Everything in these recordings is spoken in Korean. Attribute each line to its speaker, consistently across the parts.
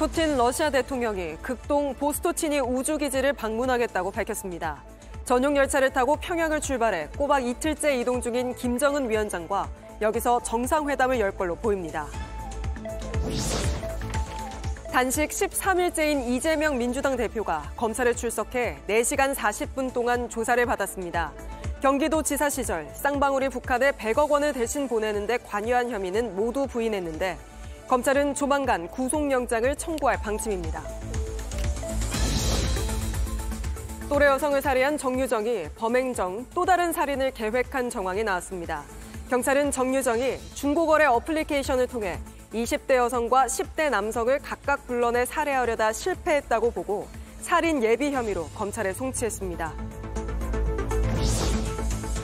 Speaker 1: 푸틴 러시아 대통령이 극동 보스토치니 우주기지를 방문하겠다고 밝혔습니다. 전용 열차를 타고 평양을 출발해 꼬박 이틀째 이동 중인 김정은 위원장과 여기서 정상회담을 열 걸로 보입니다. 단식 13일째인 이재명 민주당 대표가 검찰에 출석해 4시간 40분 동안 조사를 받았습니다. 경기도 지사 시절 쌍방울이 북한에 100억 원을 대신 보내는데 관여한 혐의는 모두 부인했는데 검찰은 조만간 구속영장을 청구할 방침입니다. 또래 여성을 살해한 정유정이 범행정 또 다른 살인을 계획한 정황이 나왔습니다. 경찰은 정유정이 중고거래 어플리케이션을 통해 20대 여성과 10대 남성을 각각 불러내 살해하려다 실패했다고 보고 살인 예비 혐의로 검찰에 송치했습니다.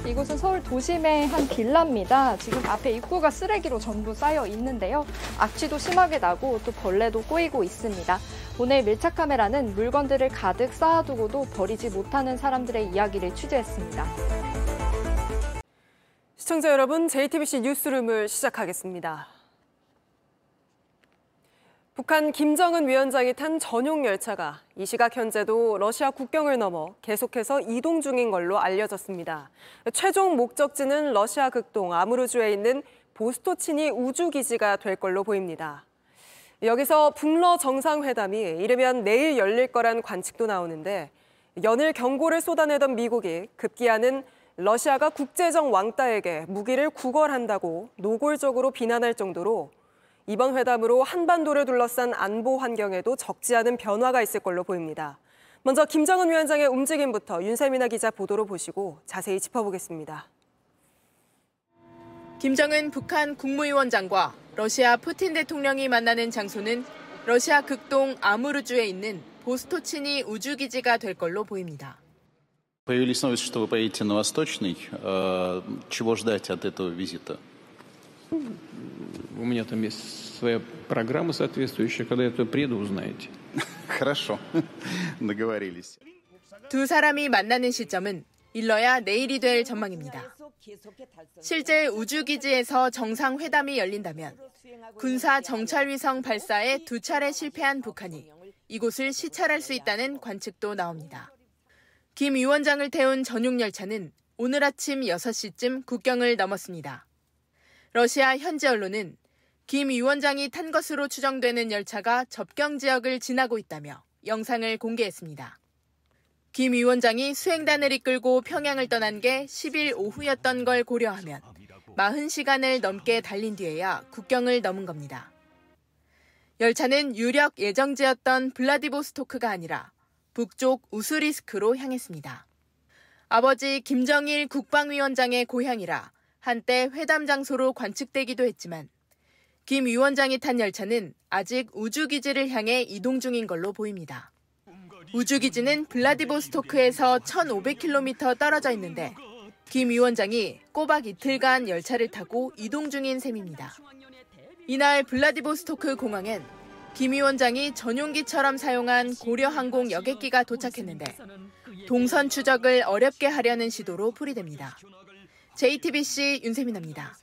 Speaker 2: 이곳은 서울 도심의 한 빌라입니다. 지금 앞에 입구가 쓰레기로 전부 쌓여 있는데요. 악취도 심하게 나고 또 벌레도 꼬이고 있습니다. 오늘 밀착 카메라는 물건들을 가득 쌓아두고도 버리지 못하는 사람들의 이야기를 취재했습니다.
Speaker 1: 시청자 여러분, JTBC 뉴스룸을 시작하겠습니다. 북한 김정은 위원장이 탄 전용 열차가 이 시각 현재도 러시아 국경을 넘어 계속해서 이동 중인 걸로 알려졌습니다. 최종 목적지는 러시아 극동 아무르주에 있는 보스토치니 우주기지가 될 걸로 보입니다. 여기서 북러 정상회담이 이르면 내일 열릴 거란 관측도 나오는데 연일 경고를 쏟아내던 미국이 급기야는 러시아가 국제적 왕따에게 무기를 구걸한다고 노골적으로 비난할 정도로 이번 회담으로 한반도를 둘러싼 안보 환경에도 적지 않은 변화가 있을 걸로 보입니다. 먼저 김정은 위원장의 움직임부터 윤세민아 기자 보도로 보시고 자세히 짚어보겠습니다.
Speaker 3: 김정은 북한 국무위원장과 러시아 푸틴 대통령이 만나는 장소는 러시아 극동 아무르주에 있는 보스토치니 우주기지가 될 걸로 보입니다.
Speaker 4: Появились новости, что вы поедете на Восточный. Чего ждать от этого визита?
Speaker 5: У меня там есть своя программа соответствующая. Когда я туда приеду, узнаете.
Speaker 4: Хорошо. Договорились.
Speaker 3: 두 사람이 만나는 시점은 일러야 내일이 될 전망입니다. 실제 우주기지에서 정상회담이 열린다면 군사 정찰위성 발사에 두 차례 실패한 북한이 이곳을 시찰할 수 있다는 관측도 나옵니다. 김 위원장을 태운 전용 열차는 오늘 아침 6시쯤 국경을 넘었습니다. 러시아 현지 언론은 김 위원장이 탄 것으로 추정되는 열차가 접경 지역을 지나고 있다며 영상을 공개했습니다. 김 위원장이 수행단을 이끌고 평양을 떠난 게 10일 오후였던 걸 고려하면 40시간을 넘게 달린 뒤에야 국경을 넘은 겁니다. 열차는 유력 예정지였던 블라디보스토크가 아니라 북쪽 우스리스크로 향했습니다. 아버지 김정일 국방위원장의 고향이라 한때 회담 장소로 관측되기도 했지만 김 위원장이 탄 열차는 아직 우주기지를 향해 이동 중인 걸로 보입니다. 우주기지는 블라디보스토크에서 1,500km 떨어져 있는데 김 위원장이 꼬박 이틀간 열차를 타고 이동 중인 셈입니다. 이날 블라디보스토크 공항엔 김 위원장이 전용기처럼 사용한 고려항공 여객기가 도착했는데 동선 추적을 어렵게 하려는 시도로 풀이됩니다. JTBC 윤세민입니다.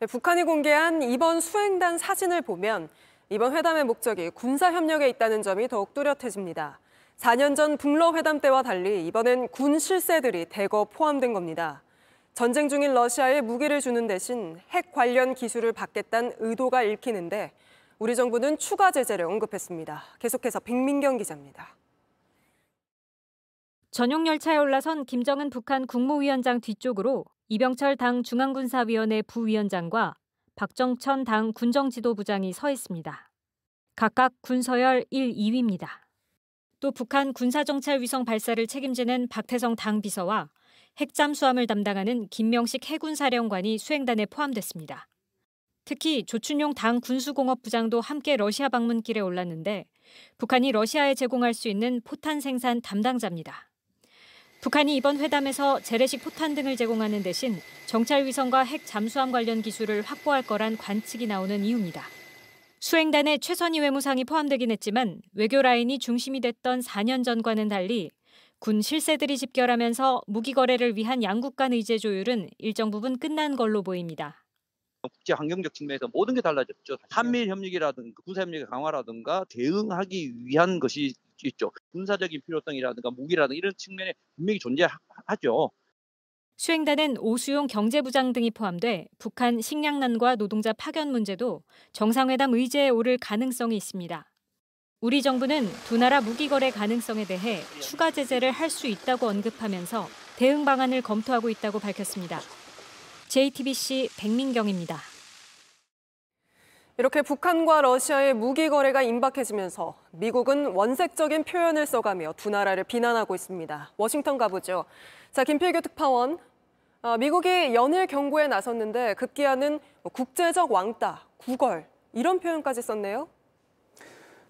Speaker 1: 네, 북한이 공개한 이번 수행단 사진을 보면 이번 회담의 목적이 군사협력에 있다는 점이 더욱 뚜렷해집니다. 4년 전 북러 회담 때와 달리 이번엔 군 실세들이 대거 포함된 겁니다. 전쟁 중인 러시아에 무기를 주는 대신 핵 관련 기술을 받겠다는 의도가 읽히는데 우리 정부는 추가 제재를 언급했습니다. 계속해서 백민경 기자입니다.
Speaker 6: 전용 열차에 올라선 김정은 북한 국무위원장 뒤쪽으로 이병철 당 중앙군사위원회 부위원장과 박정천 당 군정지도부장이 서 있습니다. 각각 군서열 1, 2위입니다. 또 북한 군사정찰 위성 발사를 책임지는 박태성 당 비서와 핵잠수함을 담당하는 김명식 해군사령관이 수행단에 포함됐습니다. 특히 조춘용 당 군수공업부장도 함께 러시아 방문길에 올랐는데 북한이 러시아에 제공할 수 있는 포탄 생산 담당자입니다. 북한이 이번 회담에서 재래식 포탄 등을 제공하는 대신 정찰 위성과 핵 잠수함 관련 기술을 확보할 거란 관측이 나오는 이유입니다. 수행단에 최선희 외무상이 포함되긴 했지만 외교 라인이 중심이 됐던 4년 전과는 달리 군 실세들이 집결하면서 무기 거래를 위한 양국 간 의제 조율은 일정 부분 끝난 걸로 보입니다.
Speaker 7: 국제 환경적 측면에서 모든 게 달라졌죠. 한미일 협력이라든가 군사 협력의 강화라든가 대응하기 위한 것이 있죠. 군사적인 필요성이라든가 무기라든가 이런 측면에 분명히 존재하죠.
Speaker 6: 수행단은 오수용 경제부장 등이 포함돼 북한 식량난과 노동자 파견 문제도 정상회담 의제에 오를 가능성이 있습니다. 우리 정부는 두 나라 무기 거래 가능성에 대해 추가 제재를 할 수 있다고 언급하면서 대응 방안을 검토하고 있다고 밝혔습니다. JTBC 백민경입니다.
Speaker 1: 이렇게 북한과 러시아의 무기 거래가 임박해지면서 미국은 원색적인 표현을 써가며 두 나라를 비난하고 있습니다. 워싱턴 가보죠. 자, 김필규 특파원. 어, 미국이 연일 경고에 나섰는데 급기야는 국제적 왕따, 구걸 이런 표현까지 썼네요.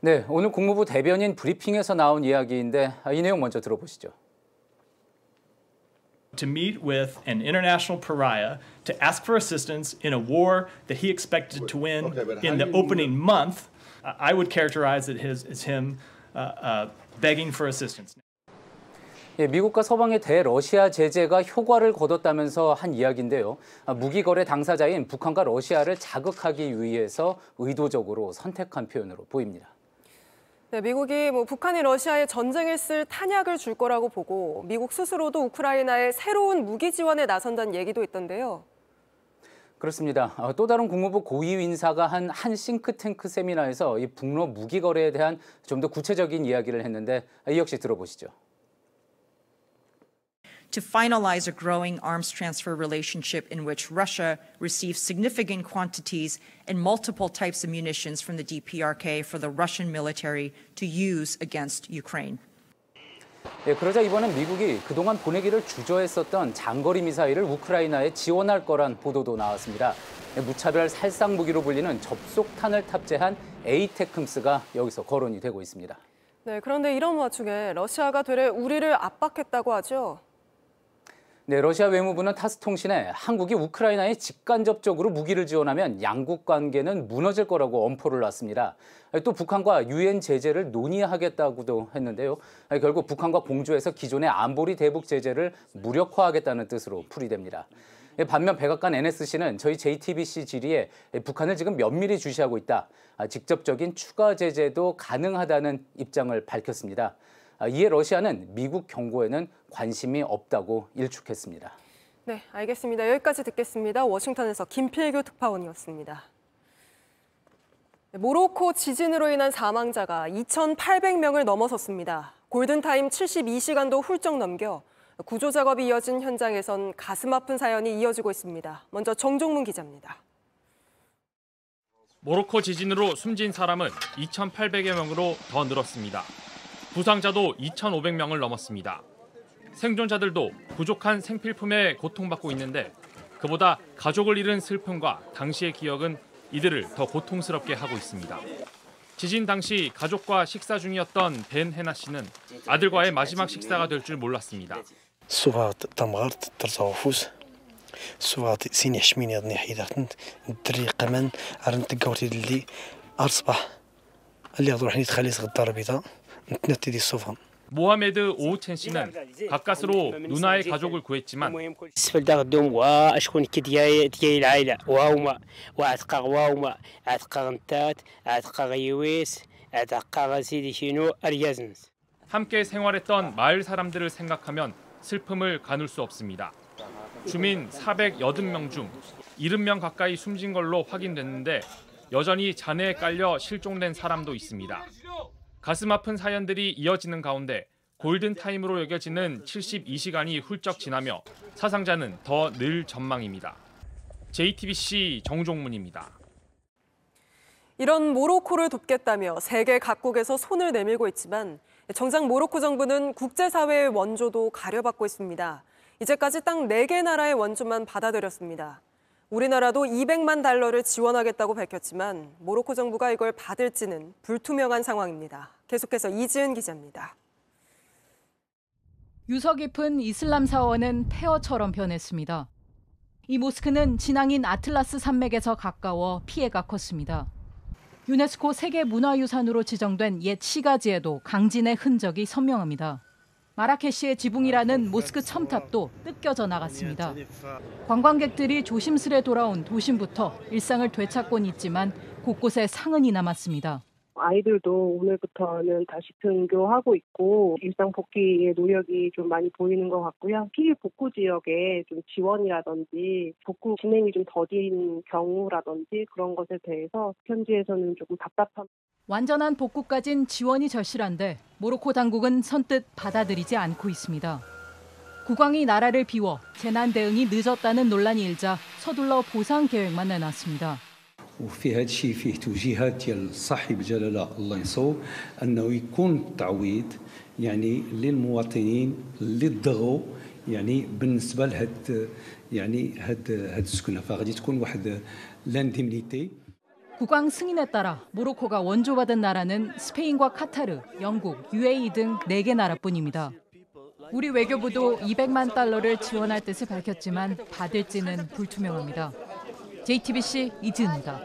Speaker 8: 네, 오늘 국무부 대변인 브리핑에서 나온 이야기인데 이 내용 먼저 들어보시죠.
Speaker 9: to meet with an international pariah to ask for assistance in a war that he expected to win in the opening month, I would characterize it as, as him uh, uh, begging for assistance.
Speaker 8: 예, 미국과 서방의 대러시아 제재가 효과를 거뒀다면서 한 이야기인데요. 아, 무기 거래 당사자인 북한과 러시아를 자극하기 위해서 의도적으로 선택한 표현으로 보입니다.
Speaker 1: 네, 미국이 뭐 북한이 러시아에 전쟁에 쓸 탄약을 줄 거라고 보고 미국 스스로도 우크라이나에 새로운 무기 지원에 나선다는 얘기도 있던데요.
Speaker 8: 그렇습니다. 어, 또 다른 국무부 고위 인사가 한 한 싱크탱크 세미나에서 이 북러 무기 거래에 대한 좀 더 구체적인 이야기를 했는데 이 역시 들어보시죠.
Speaker 10: To finalize a growing arms transfer relationship in which Russia receives significant quantities and multiple types of munitions from the DPRK for the Russian military to use against Ukraine.
Speaker 8: 예, 그러자 이번엔 미국이 그동안 보내기를 주저했었던 장거리 미사일을 우크라이나에 지원할 거란 보도도 나왔습니다. 예, 무차별 살상 무기로 불리는 접속탄을 탑재한 에이테크스가 여기서 거론이 되고 있습니다.
Speaker 1: 네, 그런데 이런 와중에 러시아가 되레 우리를 압박했다고 하죠.
Speaker 8: 네, 러시아 외무부는 타스 통신에 한국이 우크라이나에 직간접적으로 무기를 지원하면 양국 관계는 무너질 거라고 엄포를 놨습니다. 또 북한과 유엔 제재를 논의하겠다고도 했는데요. 결국 북한과 공조해서 기존의 안보리 대북 제재를 무력화하겠다는 뜻으로 풀이됩니다. 반면 백악관 NSC는 저희 JTBC 질의에 북한을 지금 면밀히 주시하고 있다. 직접적인 추가 제재도 가능하다는 입장을 밝혔습니다. 이에 러시아는 미국 경고에는 관심이 없다고 일축했습니다.
Speaker 1: 네, 알겠습니다. 여기까지 듣겠습니다. 워싱턴에서 김필규 특파원이었습니다. 모로코 지진으로 인한 사망자가 2,800명을 넘어섰습니다. 골든타임 72시간도 훌쩍 넘겨 구조 작업이 이어진 현장에선 가슴 아픈 사연이 이어지고 있습니다. 먼저 정종문 기자입니다.
Speaker 11: 모로코 지진으로 숨진 사람은 2,800여 명으로 더 늘었습니다. 부상자도 2,500명을 넘었습니다. 생존자들도 부족한 생필품에 고통받고 있는데 그보다 가족을 잃은 슬픔과 당시의 기억은 이들을 더 고통스럽게 하고 있습니다. 지진 당시 가족과 식사 중이었던 벤 헤나 씨는 아들과의 마지막 식사가 될 줄 몰랐습니다. 모하메드 오우첸 씨는 가까스로 누나의 가족을 구했지만 함께 생활했던 마을 사람들을 생각하면 슬픔을 가눌 수 없습니다. 주민 480명 중 70명 가까이 숨진 걸로 확인됐는데 여전히 잔해에 깔려 실종된 사람도 있습니다. 가슴 아픈 사연들이 이어지는 가운데 골든타임으로 여겨지는 72시간이 훌쩍 지나며 사상자는 더 늘 전망입니다. JTBC 정종문입니다.
Speaker 1: 이런 모로코를 돕겠다며 세계 각국에서 손을 내밀고 있지만 정작 모로코 정부는 국제사회의 원조도 가려받고 있습니다. 이제까지 딱 4개 나라의 원조만 받아들였습니다. 우리나라도 200만 달러를 지원하겠다고 밝혔지만 모로코 정부가 이걸 받을지는 불투명한 상황입니다. 계속해서 이지은 기자입니다.
Speaker 12: 유서 깊은 이슬람 사원은 폐허처럼 변했습니다. 이 모스크는 진앙인 아틀라스 산맥에서 가까워 피해가 컸습니다. 유네스코 세계문화유산으로 지정된 옛 시가지에도 강진의 흔적이 선명합니다. 마라케시의 지붕이라는 모스크 첨탑도 뜯겨져 나갔습니다. 관광객들이 조심스레 돌아온 도심부터 일상을 되찾곤 있지만 곳곳에 상흔이 남았습니다.
Speaker 13: 아이들도 오늘부터는 다시 등교하고 있고 일상 복귀의 노력이 좀 많이 보이는 것 같고요. 피해 복구 지역에 좀 지원이라든지 복구 진행이 좀 더딘 경우라든지 그런 것에 대해서 현지에서는 조금 답답함.
Speaker 12: 완전한 복구까진 지원이 절실한데 모로코 당국은 선뜻 받아들이지 않고 있습니다. 국왕이 나라를 비워 재난 대응이 늦었다는 논란이 일자 서둘러 보상 계획만 내놨습니다.
Speaker 14: وفي هذا الشيء فيه توجيهات ديال صاحب الجلاله الله ينصو انه يكون تعويض يعني للمواطنين اللي ضغوا يعني بالنسبه لهاد يعني هاد هاد السكنه فغادي تكون واحد لانديمنيتي
Speaker 12: 국왕 승인에 따라 모로코가 원조받은 나라는 스페인과 카타르, 영국, UAE 등 4개 나라뿐입니다. 우리 외교부도 200만 달러를 지원할 뜻을 밝혔지만 받을지는 불투명합니다. JTBC 이지은입니다.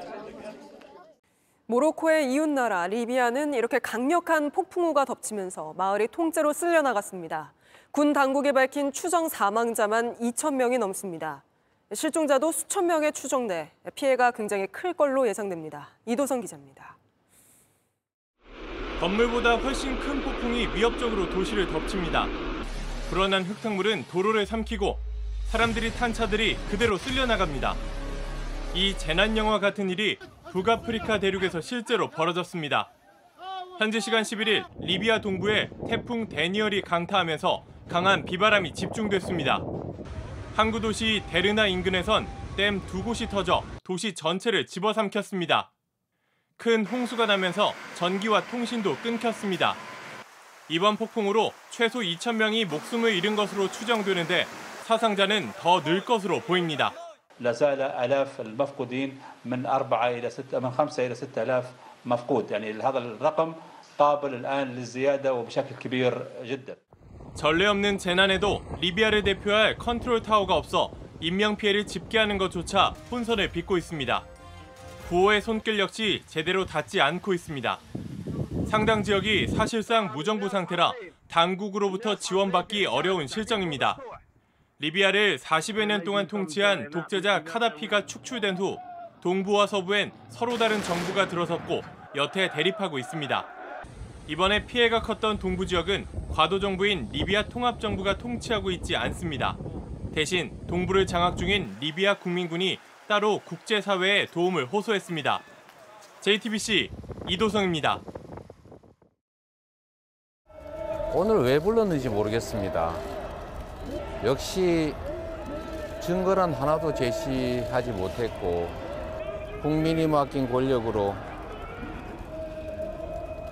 Speaker 1: 모로코의 이웃나라 리비아는 이렇게 강력한 폭풍우가 덮치면서 마을이 통째로 쓸려나갔습니다. 군 당국이 밝힌 추정 사망자만 2천 명이 넘습니다. 실종자도 수천 명에 추정돼 피해가 굉장히 클 걸로 예상됩니다. 이도성 기자입니다.
Speaker 15: 건물보다 훨씬 큰 폭풍이 위협적으로 도시를 덮칩니다. 불어난 흙탕물은 도로를 삼키고 사람들이 탄 차들이 그대로 쓸려나갑니다. 이 재난 영화 같은 일이 북아프리카 대륙에서 실제로 벌어졌습니다. 현지 시간 11일 리비아 동부에 태풍 데니얼이 강타하면서 강한 비바람이 집중됐습니다. 항구 도시 데르나 인근에선 댐 두 곳이 터져 도시 전체를 집어삼켰습니다. 큰 홍수가 나면서 전기와 통신도 끊겼습니다. 이번 폭풍으로 최소 2천 명이 목숨을 잃은 것으로 추정되는데 사상자는 더 늘 것으로 보입니다.
Speaker 16: لا زال آلاف المفقودين من أربعة إلى ستة من خمسة إلى ستة آلاف مفقود يعني هذا الرقم قابل الآن للزيادة وبشكل كبير جدا
Speaker 15: 전례 없는 재난에도 리비아를 대표할 컨트롤 타워가 없어 인명 피해를 집계하는 것조차 혼선을 빚고 있습니다. 구호의 손길 역시 제대로 닿지 않고 있습니다. 상당 지역이 사실상 무정부 상태라 당국으로부터 지원받기 어려운 실정입니다. 리비아를 40여 년 동안 통치한 독재자 카다피가 축출된 후 동부와 서부엔 서로 다른 정부가 들어섰고 여태 대립하고 있습니다. 이번에 피해가 컸던 동부 지역은 과도 정부인 리비아 통합 정부가 통치하고 있지 않습니다. 대신 동부를 장악 중인 리비아 국민군이 따로 국제사회에 도움을 호소했습니다. JTBC 이도성입니다.
Speaker 17: 오늘 왜 불렀는지 모르겠습니다. 역시 증거란 하나도 제시하지 못했고 국민이 맡긴 권력으로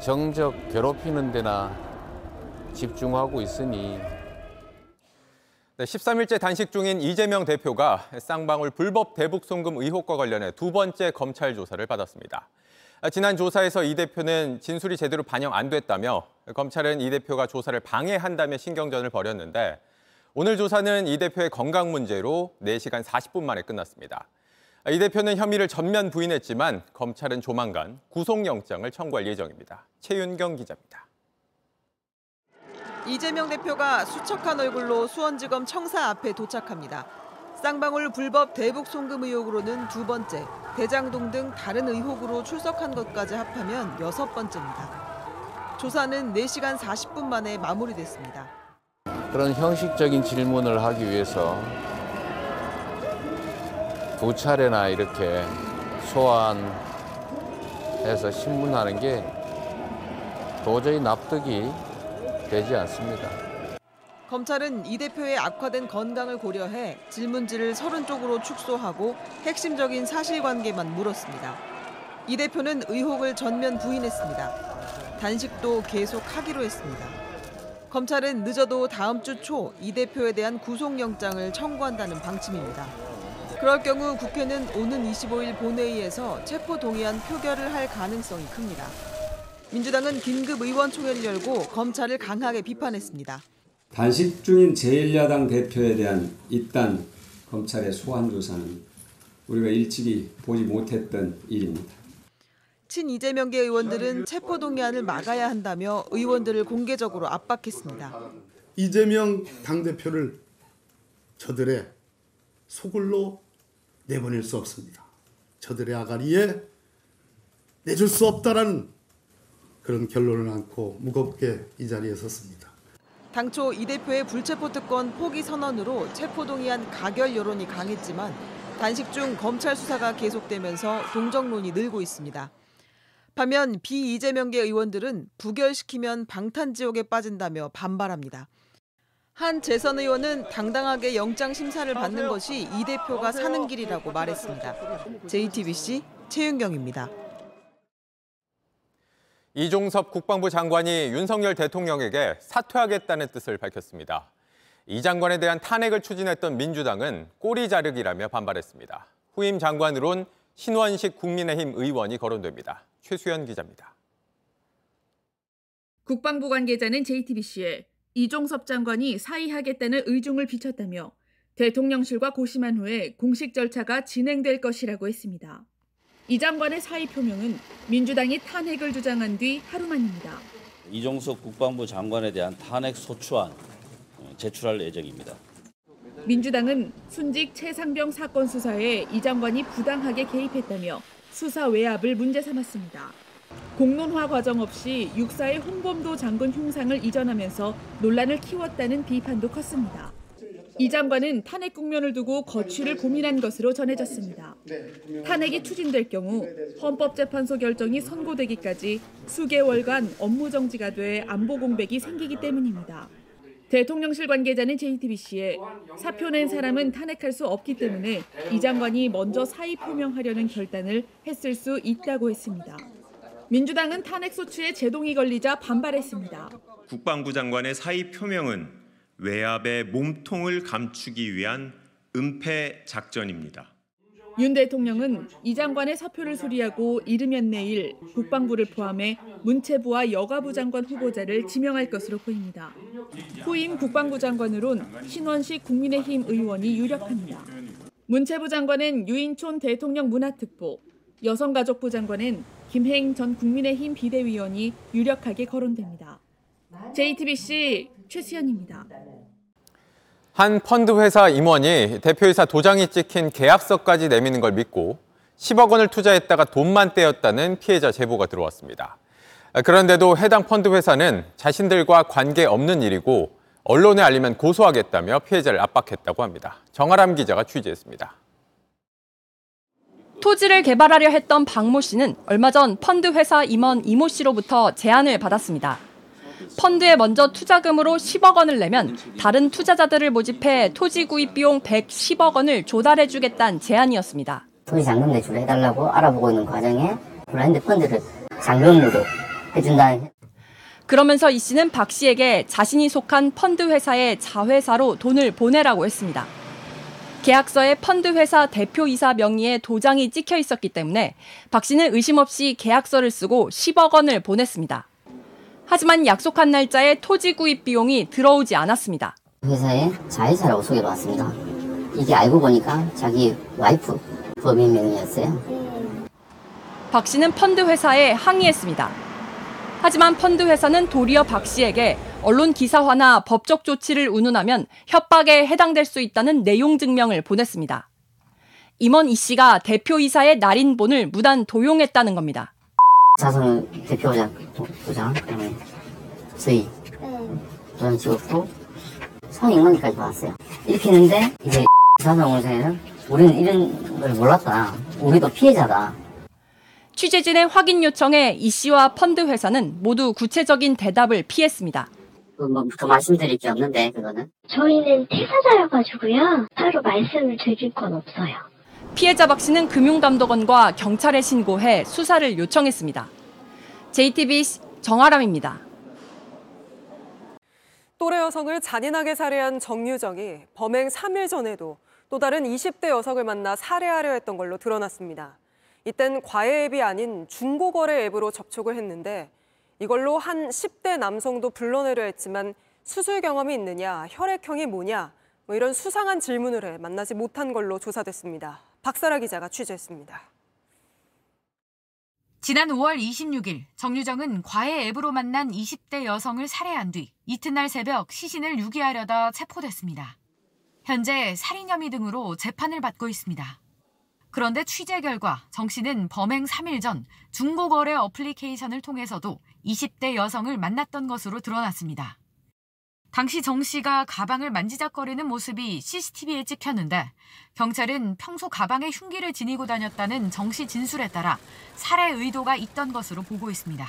Speaker 17: 정적 괴롭히는 데나 집중하고 있으니
Speaker 18: 네, 13일째 단식 중인 이재명 대표가 쌍방울 불법 대북 송금 의혹과 관련해 두 번째 검찰 조사를 받았습니다. 지난 조사에서 이 대표는 진술이 제대로 반영 안 됐다며 검찰은 이 대표가 조사를 방해한다며 신경전을 벌였는데 오늘 조사는 이 대표의 건강 문제로 4시간 40분 만에 끝났습니다. 이 대표는 혐의를 전면 부인했지만 검찰은 조만간 구속영장을 청구할 예정입니다. 최윤경 기자입니다.
Speaker 19: 이재명 대표가 수척한 얼굴로 수원지검 청사 앞에 도착합니다. 쌍방울 불법 대북 송금 의혹으로는 두 번째, 대장동 등 다른 의혹으로 출석한 것까지 합하면 여섯 번째입니다. 조사는 4시간 40분 만에 마무리됐습니다.
Speaker 17: 그런 형식적인 질문을 하기 위해서 두 차례나 이렇게 소환해서 신문하는 게 도저히 납득이 되지 않습니다.
Speaker 19: 검찰은 이 대표의 악화된 건강을 고려해 질문지를 서른 쪽으로 축소하고 핵심적인 사실관계만 물었습니다. 이 대표는 의혹을 전면 부인했습니다. 단식도 계속 하기로 했습니다. 검찰은 늦어도 다음 주 초 이 대표에 대한 구속영장을 청구한다는 방침입니다. 그럴 경우 국회는 오는 25일 본회의에서 체포 동의안 표결을 할 가능성이 큽니다. 민주당은 긴급 의원총회를 열고 검찰을 강하게 비판했습니다.
Speaker 20: 단식 중인 제1야당 대표에 대한 이딴 검찰의 소환 조사는 우리가 일찍이 보지 못했던 일입니다.
Speaker 19: 친 이재명계 의원들은 체포 동의안을 막아야 한다며 의원들을 공개적으로 압박했습니다.
Speaker 21: 이재명 당대표를 저들의 소굴로 내보낼 수 없습니다. 저들의 아가리에 내줄 수 없다라는 그런 결론을 안고 무겁게 이 자리에 섰습니다.
Speaker 19: 당초 이 대표의 불체포 특권 포기 선언으로 체포 동의안 가결 여론이 강했지만 단식 중 검찰 수사가 계속되면서 동정론이 늘고 있습니다. 반면 비이재명계 의원들은 부결시키면 방탄 지옥에 빠진다며 반발합니다. 한 재선 의원은 당당하게 영장 심사를 받는 것이 이 대표가 사는 길이라고 말했습니다. JTBC 최윤경입니다.
Speaker 18: 이종섭 국방부 장관이 윤석열 대통령에게 사퇴하겠다는 뜻을 밝혔습니다. 이 장관에 대한 탄핵을 추진했던 민주당은 꼬리 자르기라며 반발했습니다. 후임 장관으론 신원식 국민의힘 의원이 거론됩니다. 최수연 기자입니다.
Speaker 22: 국방부 관계자는 JTBC에 이종섭 장관이 사의하겠다는 의중을 비췄다며 대통령실과 고심한 후에 공식 절차가 진행될 것이라고 했습니다. 이 장관의 사의 표명은 민주당이 탄핵을 주장한 뒤 하루 만입니다.
Speaker 23: 이종석 국방부 장관에 대한 탄핵 소추안 제출할 예정입니다.
Speaker 22: 민주당은 순직 최상병 사건 수사에 이 장관이 부당하게 개입했다며 수사 외압을 문제 삼았습니다. 공론화 과정 없이 육사의 홍범도 장군 흉상을 이전하면서 논란을 키웠다는 비판도 컸습니다. 이 장관은 탄핵 국면을 두고 거취를 고민한 것으로 전해졌습니다. 탄핵이 추진될 경우 헌법재판소 결정이 선고되기까지 수개월간 업무 정지가 돼 안보 공백이 생기기 때문입니다. 대통령실 관계자는 JTBC에 사표 낸 사람은 탄핵할 수 없기 때문에 이 장관이 먼저 사의 표명하려는 결단을 했을 수 있다고 했습니다. 민주당은 탄핵 소추에 제동이 걸리자 반발했습니다.
Speaker 24: 국방부 장관의 사의 표명은 외압의 몸통을 감추기 위한 은폐 작전입니다.
Speaker 22: 윤 대통령은 이 장관의 사표를 수리하고 이르면 내일 국방부를 포함해 문체부와 여가부 장관 후보자를 지명할 것으로 보입니다. 후임 국방부 장관으론 신원식 국민의힘 의원이 유력합니다. 문체부 장관은 유인촌 대통령 문화특보, 여성가족부 장관은 김행 전 국민의힘 비대위원이 유력하게 거론됩니다. JTBC 최수연입니다.
Speaker 18: 한 펀드 회사 임원이 대표이사 도장이 찍힌 계약서까지 내미는 걸 믿고 10억 원을 투자했다가 돈만 떼었다는 피해자 제보가 들어왔습니다. 그런데도 해당 펀드 회사는 자신들과 관계 없는 일이고 언론에 알리면 고소하겠다며 피해자를 압박했다고 합니다. 정아람 기자가 취재했습니다.
Speaker 25: 토지를 개발하려 했던 박모 씨는 얼마 전 펀드 회사 임원 이모 씨로부터 제안을 받았습니다. 펀드에 먼저 투자금으로 10억 원을 내면 다른 투자자들을 모집해 토지 구입 비용 110억 원을 조달해 주겠다는 제안이었습니다.
Speaker 26: 토지 잔금 대출을 해달라고 알아보고 있는 과정에 블라인드 펀드를 잔금으로 해준다는
Speaker 25: 그러면서 이 씨는 박 씨에게 자신이 속한 펀드 회사의 자회사로 돈을 보내라고 했습니다. 계약서에 펀드 회사 대표이사 명의의 도장이 찍혀 있었기 때문에 박 씨는 의심 없이 계약서를 쓰고 10억 원을 보냈습니다. 하지만 약속한 날짜에 토지 구입 비용이 들어오지 않았습니다.
Speaker 26: 회사에 자회사라고 소개받았습니다. 이게 알고 보니까 자기 와이프 법인 명의였어요.
Speaker 25: 박 씨는 펀드 회사에 항의했습니다. 하지만 펀드 회사는 도리어 박 씨에게 언론 기사화나 법적 조치를 운운하면 협박에 해당될 수 있다는 내용 증명을 보냈습니다. 임원 이 씨가 대표이사의 날인본을 무단 도용했다는 겁니다.
Speaker 26: 자손 대표자 도장, 그다음에 저희 도장 찍었고 성인원까지 받았어요. 이렇게 했는데 이제 자산공사에는 우리는 이런 걸 몰랐다. 우리도 피해자다.
Speaker 25: 취재진의 확인 요청에 이 씨와 펀드 회사는 모두 구체적인 대답을 피했습니다.
Speaker 26: 뭐더 말씀드릴 게 없는데 그거는
Speaker 27: 저희는 퇴사자여가지고요. 따로 말씀을 드릴 건 없어요.
Speaker 25: 피해자 박 씨는 금융감독원과 경찰에 신고해 수사를 요청했습니다. JTBC 정아람입니다.
Speaker 1: 또래 여성을 잔인하게 살해한 정유정이 범행 3일 전에도 또 다른 20대 여성을 만나 살해하려 했던 걸로 드러났습니다. 이땐 과외 앱이 아닌 중고거래 앱으로 접촉을 했는데 이걸로 한 10대 남성도 불러내려 했지만 수술 경험이 있느냐, 혈액형이 뭐냐 뭐 이런 수상한 질문을 해 만나지 못한 걸로 조사됐습니다. 박사라 기자가 취재했습니다.
Speaker 28: 지난 5월 26일 정유정은 과외 앱으로 만난 20대 여성을 살해한 뒤 이튿날 새벽 시신을 유기하려다 체포됐습니다. 현재 살인 혐의 등으로 재판을 받고 있습니다. 그런데 취재 결과 정 씨는 범행 3일 전 중고거래 어플리케이션을 통해서도 20대 여성을 만났던 것으로 드러났습니다. 당시 정 씨가 가방을 만지작거리는 모습이 CCTV에 찍혔는데 경찰은 평소 가방에 흉기를 지니고 다녔다는 정 씨 진술에 따라 살해 의도가 있던 것으로 보고 있습니다.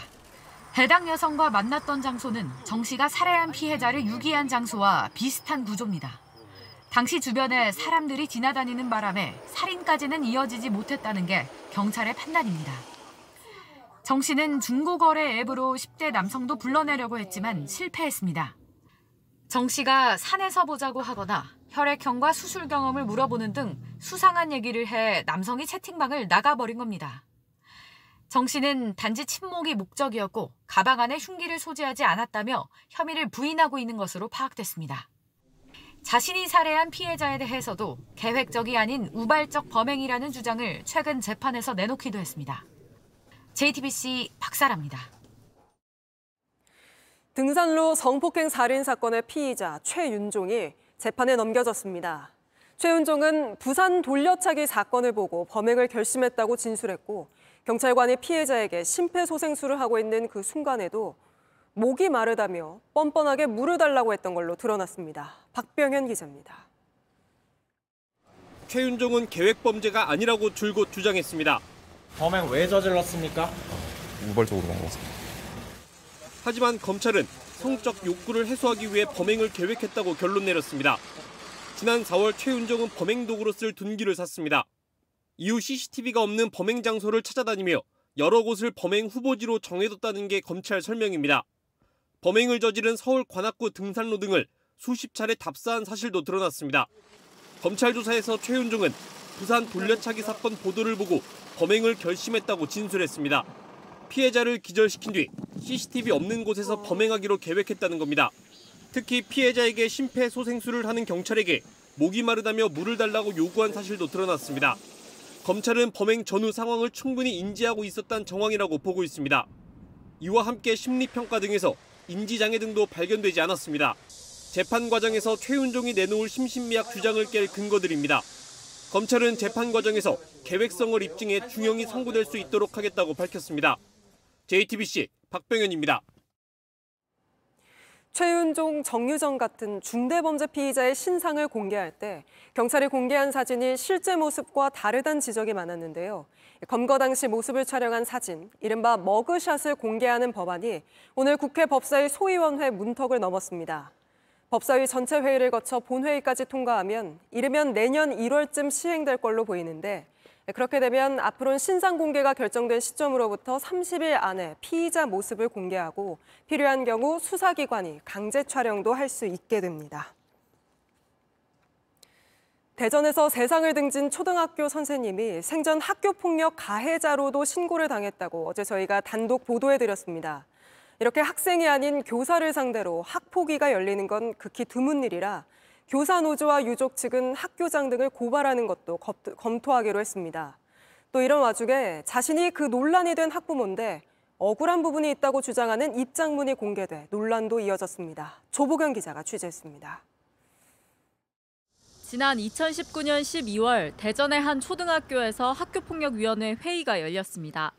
Speaker 28: 해당 여성과 만났던 장소는 정 씨가 살해한 피해자를 유기한 장소와 비슷한 구조입니다. 당시 주변에 사람들이 지나다니는 바람에 살인까지는 이어지지 못했다는 게 경찰의 판단입니다. 정 씨는 중고거래 앱으로 10대 남성도 불러내려고 했지만 실패했습니다. 정 씨가 산에서 보자고 하거나 혈액형과 수술 경험을 물어보는 등 수상한 얘기를 해 남성이 채팅방을 나가버린 겁니다. 정 씨는 단지 침묵이 목적이었고 가방 안에 흉기를 소지하지 않았다며 혐의를 부인하고 있는 것으로 파악됐습니다. 자신이 살해한 피해자에 대해서도 계획적이 아닌 우발적 범행이라는 주장을 최근 재판에서 내놓기도 했습니다. JTBC 박사랍니다.
Speaker 1: 등산로 성폭행 살인 사건의 피의자 최윤종이 재판에 넘겨졌습니다. 최윤종은 부산 돌려차기 사건을 보고 범행을 결심했다고 진술했고 경찰관이 피해자에게 심폐소생술을 하고 있는 그 순간에도 목이 마르다며 뻔뻔하게 물을 달라고 했던 걸로 드러났습니다. 박병현 기자입니다.
Speaker 29: 최윤종은 계획 범죄가 아니라고 줄곧 주장했습니다.
Speaker 30: 범행 왜 저질렀습니까?
Speaker 29: 우발적으로 한 것입니다. 하지만 검찰은 성적 욕구를 해소하기 위해 범행을 계획했다고 결론 내렸습니다. 지난 4월 최윤종은 범행 도구로 쓸 둔기를 샀습니다. 이후 CCTV가 없는 범행 장소를 찾아다니며 여러 곳을 범행 후보지로 정해뒀다는 게 검찰 설명입니다. 범행을 저지른 서울 관악구 등산로 등을 수십 차례 답사한 사실도 드러났습니다. 검찰 조사에서 최윤종은 부산 돌려차기 사건 보도를 보고 범행을 결심했다고 진술했습니다. 피해자를 기절시킨 뒤 CCTV 없는 곳에서 범행하기로 계획했다는 겁니다. 특히 피해자에게 심폐소생술을 하는 경찰에게 목이 마르다며 물을 달라고 요구한 사실도 드러났습니다. 검찰은 범행 전후 상황을 충분히 인지하고 있었다는 정황이라고 보고 있습니다. 이와 함께 심리평가 등에서 인지장애 등도 발견되지 않았습니다. 재판 과정에서 최윤종이 내놓을 심신미약 주장을 깰 근거들입니다. 검찰은 재판 과정에서 계획성을 입증해 중형이 선고될 수 있도록 하겠다고 밝혔습니다. JTBC 박병현입니다.
Speaker 1: 최윤종, 정유정 같은 중대범죄 피의자의 신상을 공개할 때 경찰이 공개한 사진이 실제 모습과 다르다는 지적이 많았는데요. 검거 당시 모습을 촬영한 사진, 이른바 머그샷을 공개하는 법안이 오늘 국회 법사위 소위원회 문턱을 넘었습니다. 법사위 전체 회의를 거쳐 본회의까지 통과하면 이르면 내년 1월쯤 시행될 걸로 보이는데 그렇게 되면 앞으로는 신상 공개가 결정된 시점으로부터 30일 안에 피의자 모습을 공개하고 필요한 경우 수사기관이 강제 촬영도 할 수 있게 됩니다. 대전에서 세상을 등진 초등학교 선생님이 생전 학교폭력 가해자로도 신고를 당했다고 어제 저희가 단독 보도해드렸습니다. 이렇게 학생이 아닌 교사를 상대로 학폭위가 열리는 건 극히 드문 일이라 교사 노조와 유족 측은 학교장 등을 고발하는 것도 검토하기로 했습니다. 또 이런 와중에 자신이 그 논란이 된 학부모인데 억울한 부분이 있다고 주장하는 입장문이 공개돼 논란도 이어졌습니다. 조보경 기자가 취재했습니다.
Speaker 31: 지난 2019년 12월 대전의 한 초등학교에서 학교폭력위원회 회의가 열렸습니다.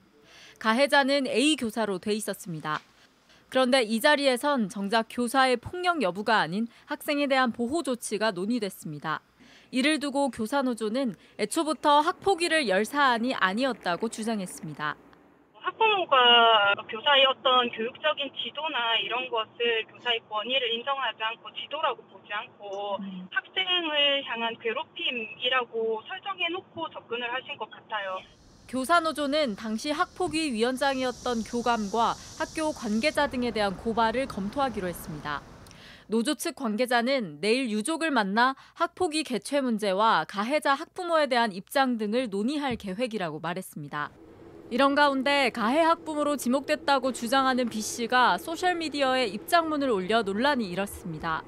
Speaker 31: 가해자는 A 교사로 돼 있었습니다. 그런데 이 자리에선 정작 교사의 폭력 여부가 아닌 학생에 대한 보호 조치가 논의됐습니다. 이를 두고 교사노조는 애초부터 학폭위를 열 사안이 아니었다고 주장했습니다.
Speaker 32: 학부모가 교사의 어떤 교육적인 지도나 이런 것을 교사의 권위를 인정하지 않고 지도라고 보지 않고 학생을 향한 괴롭힘이라고 설정해놓고 접근을 하신 것 같아요.
Speaker 31: 교사노조는 당시 학폭위 위원장이었던 교감과 학교 관계자 등에 대한 고발을 검토하기로 했습니다. 노조 측 관계자는 내일 유족을 만나 학폭위 개최 문제와 가해자 학부모에 대한 입장 등을 논의할 계획이라고 말했습니다. 이런 가운데 가해 학부모로 지목됐다고 주장하는 B 씨가 소셜미디어에 입장문을 올려 논란이 일었습니다.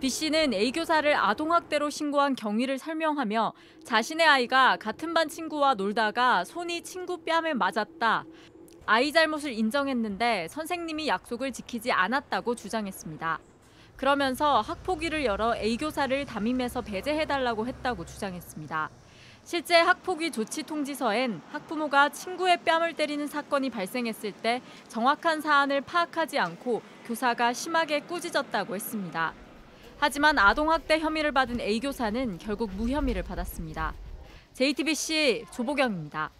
Speaker 31: B 씨는 A 교사를 아동학대로 신고한 경위를 설명하며 자신의 아이가 같은 반 친구와 놀다가 손이 친구 뺨에 맞았다. 아이 잘못을 인정했는데 선생님이 약속을 지키지 않았다고 주장했습니다. 그러면서 학폭위를 열어 A 교사를 담임해서 배제해달라고 했다고 주장했습니다. 실제 학폭위 조치 통지서엔 학부모가 친구의 뺨을 때리는 사건이 발생했을 때 정확한 사안을 파악하지 않고 교사가 심하게 꾸짖었다고 했습니다. 하지만 아동학대 혐의를 받은 A 교사는 결국 무혐의를 받았습니다. JTBC 조보경입니다.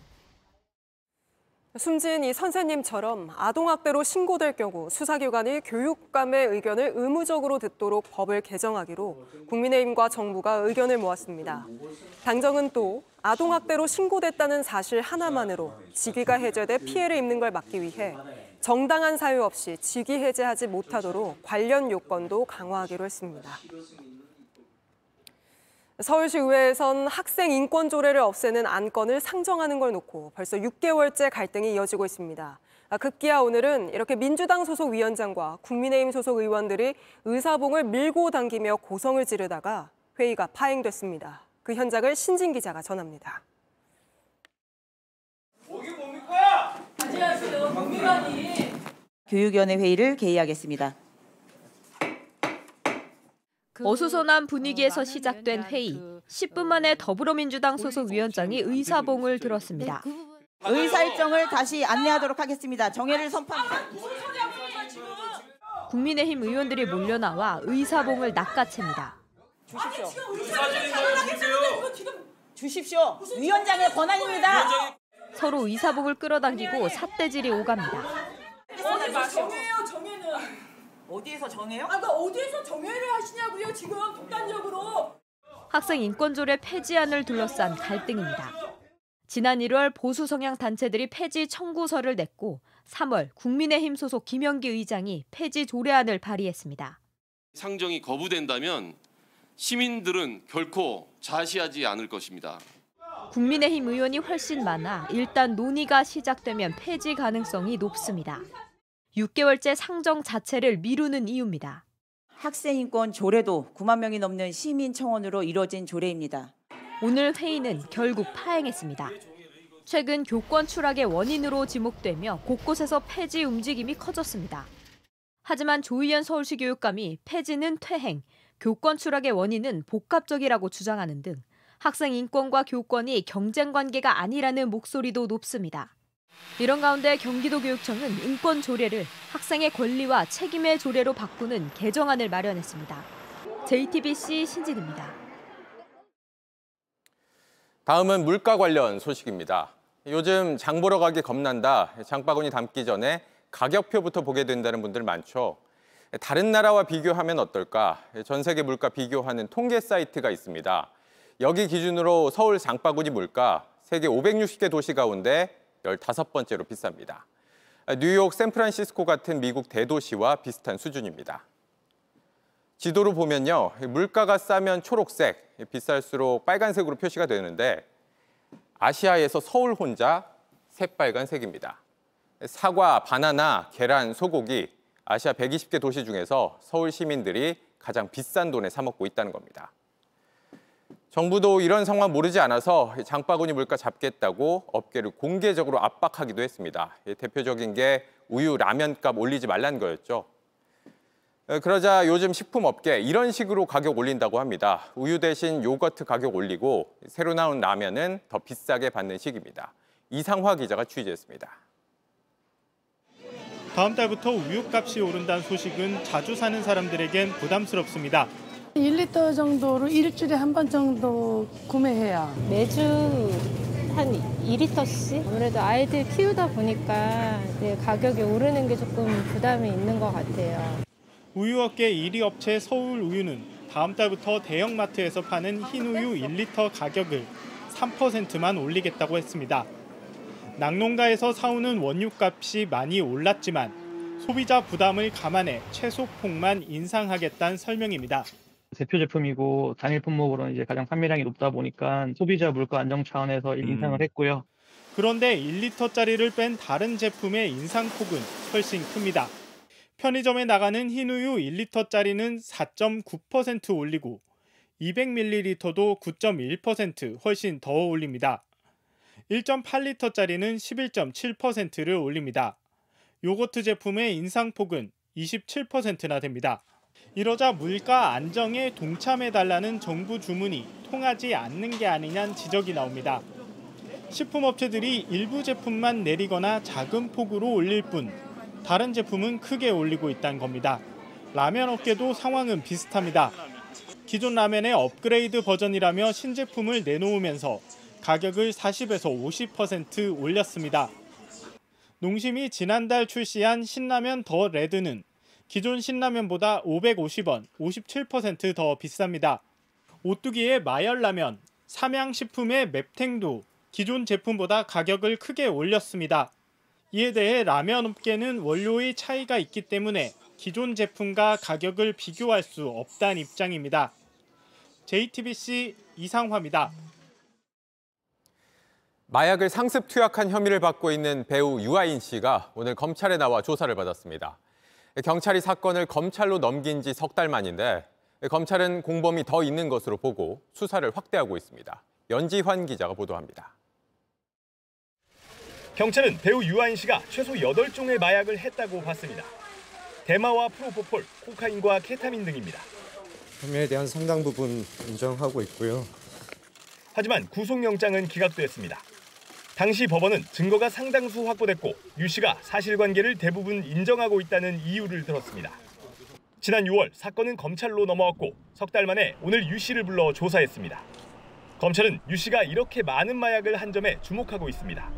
Speaker 1: 숨진 이 선생님처럼 아동학대로 신고될 경우 수사기관이 교육감의 의견을 의무적으로 듣도록 법을 개정하기로 국민의힘과 정부가 의견을 모았습니다. 당정은 또 아동학대로 신고됐다는 사실 하나만으로 직위가 해제돼 피해를 입는 걸 막기 위해 정당한 사유 없이 직위 해제하지 못하도록 관련 요건도 강화하기로 했습니다. 서울시 의회에선 학생 인권 조례를 없애는 안건을 상정하는 걸 놓고 벌써 6개월째 갈등이 이어지고 있습니다. 급기야 오늘은 이렇게 민주당 소속 위원장과 국민의힘 소속 의원들이 의사봉을 밀고 당기며 고성을 지르다가 회의가 파행됐습니다. 그 현장을 신진 기자가 전합니다.
Speaker 33: 안녕하세요. 국민의힘
Speaker 34: 교육위원회 회의를 개의하겠습니다.
Speaker 35: 어수선한 분위기에서 시작된 회의. 10분 만에 더불어민주당 소속 위원장이 의사봉을 들었습니다.
Speaker 34: 의사 일정을 다시 안내하도록 하겠습니다. 정회를 선포합니다.
Speaker 35: 국민의힘 의원들이 몰려나와 의사봉을 낚아챕니다.
Speaker 34: 주십시오. 주십시오. 위원장의 권한입니다.
Speaker 35: 서로 의사봉을 끌어당기고 삿대질이 오갑니다.
Speaker 33: 어디서 정해요 정해는
Speaker 34: 어디에서 정해요?
Speaker 33: 아까 그러니까 어디에서 정해를 하시냐고요 지금 독단적으로
Speaker 35: 학생 인권조례 폐지안을 둘러싼 갈등입니다. 지난 1월 보수 성향 단체들이 폐지 청구서를 냈고 3월 국민의힘 소속 김영기 의장이 폐지 조례안을 발의했습니다.
Speaker 36: 상정이 거부된다면 시민들은 결코 자시하지 않을 것입니다.
Speaker 35: 국민의힘 의원이 훨씬 많아 일단 논의가 시작되면 폐지 가능성이 높습니다. 6개월째 상정 자체를 미루는 이유입니다.
Speaker 34: 학생인권 조례도 9만 명이 넘는 시민 청원으로 이뤄진 조례입니다.
Speaker 35: 오늘 회의는 결국 파행했습니다. 최근 교권 추락의 원인으로 지목되며 곳곳에서 폐지 움직임이 커졌습니다. 하지만 조희연 서울시 교육감이 폐지는 퇴행, 교권 추락의 원인은 복합적이라고 주장하는 등 학생 인권과 교권이 경쟁 관계가 아니라는 목소리도 높습니다. 이런 가운데 경기도교육청은 인권 조례를 학생의 권리와 책임의 조례로 바꾸는 개정안을 마련했습니다. JTBC 신진입니다.
Speaker 18: 다음은 물가 관련 소식입니다. 요즘 장 보러 가기 겁난다. 장바구니 담기 전에 가격표부터 보게 된다는 분들 많죠. 다른 나라와 비교하면 어떨까? 전 세계 물가 비교하는 통계 사이트가 있습니다. 여기 기준으로 서울 장바구니 물가 세계 560개 도시 가운데 15번째로 비쌉니다. 뉴욕, 샌프란시스코 같은 미국 대도시와 비슷한 수준입니다. 지도로 보면요. 물가가 싸면 초록색, 비쌀수록 빨간색으로 표시가 되는데 아시아에서 서울 혼자 새빨간색입니다. 사과, 바나나, 계란, 소고기, 아시아 120개 도시 중에서 서울 시민들이 가장 비싼 돈에 사 먹고 있다는 겁니다. 정부도 이런 상황 모르지 않아서 장바구니 물가 잡겠다고 업계를 공개적으로 압박하기도 했습니다. 대표적인 게 우유, 라면값 올리지 말라는 거였죠. 그러자 요즘 식품업계 이런 식으로 가격 올린다고 합니다. 우유 대신 요거트 가격 올리고 새로 나온 라면은 더 비싸게 받는 식입니다. 이상화 기자가 취재했습니다.
Speaker 37: 다음 달부터 우유값이 오른다는 소식은 자주 사는 사람들에겐 부담스럽습니다.
Speaker 38: 1리터 정도로 일주일에 한 번 정도 구매해요.
Speaker 39: 매주 한 2리터씩? 아무래도 아이들 키우다 보니까 가격이 오르는 게 조금 부담이 있는 것 같아요.
Speaker 37: 우유업계 1위 업체 서울 우유는 다음 달부터 대형마트에서 파는 흰우유 1리터 가격을 3%만 올리겠다고 했습니다. 낙농가에서 사오는 원유값이 많이 올랐지만 소비자 부담을 감안해 최소폭만 인상하겠다는 설명입니다.
Speaker 40: 대표 제품이고 단일 품목으로 이제 가장 판매량이 높다 보니까 소비자 물가 안정 차원에서 인상을 했고요.
Speaker 37: 그런데 1리터짜리를 뺀 다른 제품의 인상폭은 훨씬 큽니다. 편의점에 나가는 흰우유 1리터짜리는 4.9% 올리고 200ml도 9.1% 훨씬 더 올립니다. 1.8리터짜리는 11.7%를 올립니다. 요거트 제품의 인상폭은 27%나 됩니다. 이러자 물가 안정에 동참해달라는 정부 주문이 통하지 않는 게 아니냐는 지적이 나옵니다. 식품업체들이 일부 제품만 내리거나 작은 폭으로 올릴 뿐 다른 제품은 크게 올리고 있다는 겁니다. 라면 업계도 상황은 비슷합니다. 기존 라면의 업그레이드 버전이라며 신제품을 내놓으면서 가격을 40에서 50% 올렸습니다. 농심이 지난달 출시한 신라면 더 레드는 기존 신라면보다 550원, 57%더 비쌉니다. 오뚜기의 마열라면, 삼양식품의 맵탱도 기존 제품보다 가격을 크게 올렸습니다. 이에 대해 라면 업계는 원료의 차이가 있기 때문에 기존 제품과 가격을 비교할 수 없다는 입장입니다. JTBC 이상화입니다.
Speaker 18: 마약을 상습 투약한 혐의를 받고 있는 배우 유아인 씨가 오늘 검찰에 나와 조사를 받았습니다. 경찰이 사건을 검찰로 넘긴 지 석 달 만인데 검찰은 공범이 더 있는 것으로 보고 수사를 확대하고 있습니다. 연지환 기자가 보도합니다.
Speaker 41: 경찰은 배우 유아인 씨가 최소 8종의 마약을 했다고 봤습니다. 대마와 프로포폴, 코카인과 케타민 등입니다.
Speaker 42: 혐의에 대한 상당 부분 인정하고 있고요.
Speaker 41: 하지만 구속영장은 기각됐습니다. 당시 법원은 증거가 상당수 확보됐고 유 씨가 사실관계를 대부분 인정하고 있다는 이유를 들었습니다. 지난 6월 사건은 검찰로 넘어왔고 석 달 만에 오늘 유 씨를 불러 조사했습니다. 검찰은 유 씨가 이렇게 많은 마약을 한 점에 주목하고 있습니다.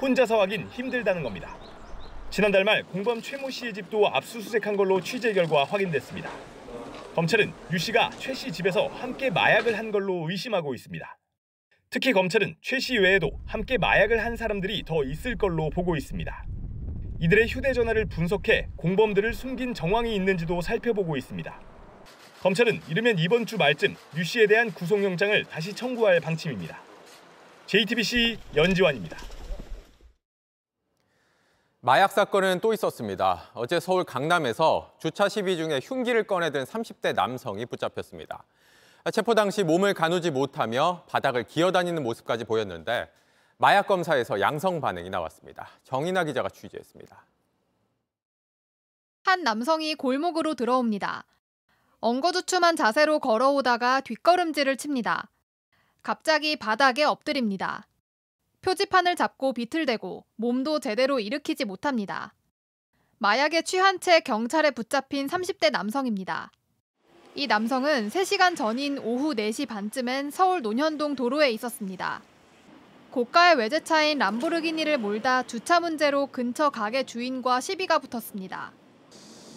Speaker 41: 혼자서 하긴 힘들다는 겁니다. 지난달 말 공범 최모 씨의 집도 압수수색한 걸로 취재 결과 확인됐습니다. 검찰은 유 씨가 최 씨 집에서 함께 마약을 한 걸로 의심하고 있습니다. 특히 검찰은 최 씨 외에도 함께 마약을 한 사람들이 더 있을 걸로 보고 있습니다. 이들의 휴대전화를 분석해 공범들을 숨긴 정황이 있는지도 살펴보고 있습니다. 검찰은 이르면 이번 주 말쯤 유 씨에 대한 구속영장을 다시 청구할 방침입니다. JTBC 연지환입니다.
Speaker 18: 마약 사건은 또 있었습니다. 어제 서울 강남에서 주차 시비 중에 흉기를 꺼내든 30대 남성이 붙잡혔습니다. 체포 당시 몸을 가누지 못하며 바닥을 기어다니는 모습까지 보였는데 마약 검사에서 양성 반응이 나왔습니다. 정인아 기자가 취재했습니다.
Speaker 43: 한 남성이 골목으로 들어옵니다. 엉거주춤한 자세로 걸어오다가 뒷걸음질을 칩니다. 갑자기 바닥에 엎드립니다. 표지판을 잡고 비틀대고 몸도 제대로 일으키지 못합니다. 마약에 취한 채 경찰에 붙잡힌 30대 남성입니다. 이 남성은 3시간 전인 오후 4시 반쯤엔 서울 논현동 도로에 있었습니다. 고가의 외제차인 람보르기니를 몰다 주차 문제로 근처 가게 주인과 시비가 붙었습니다.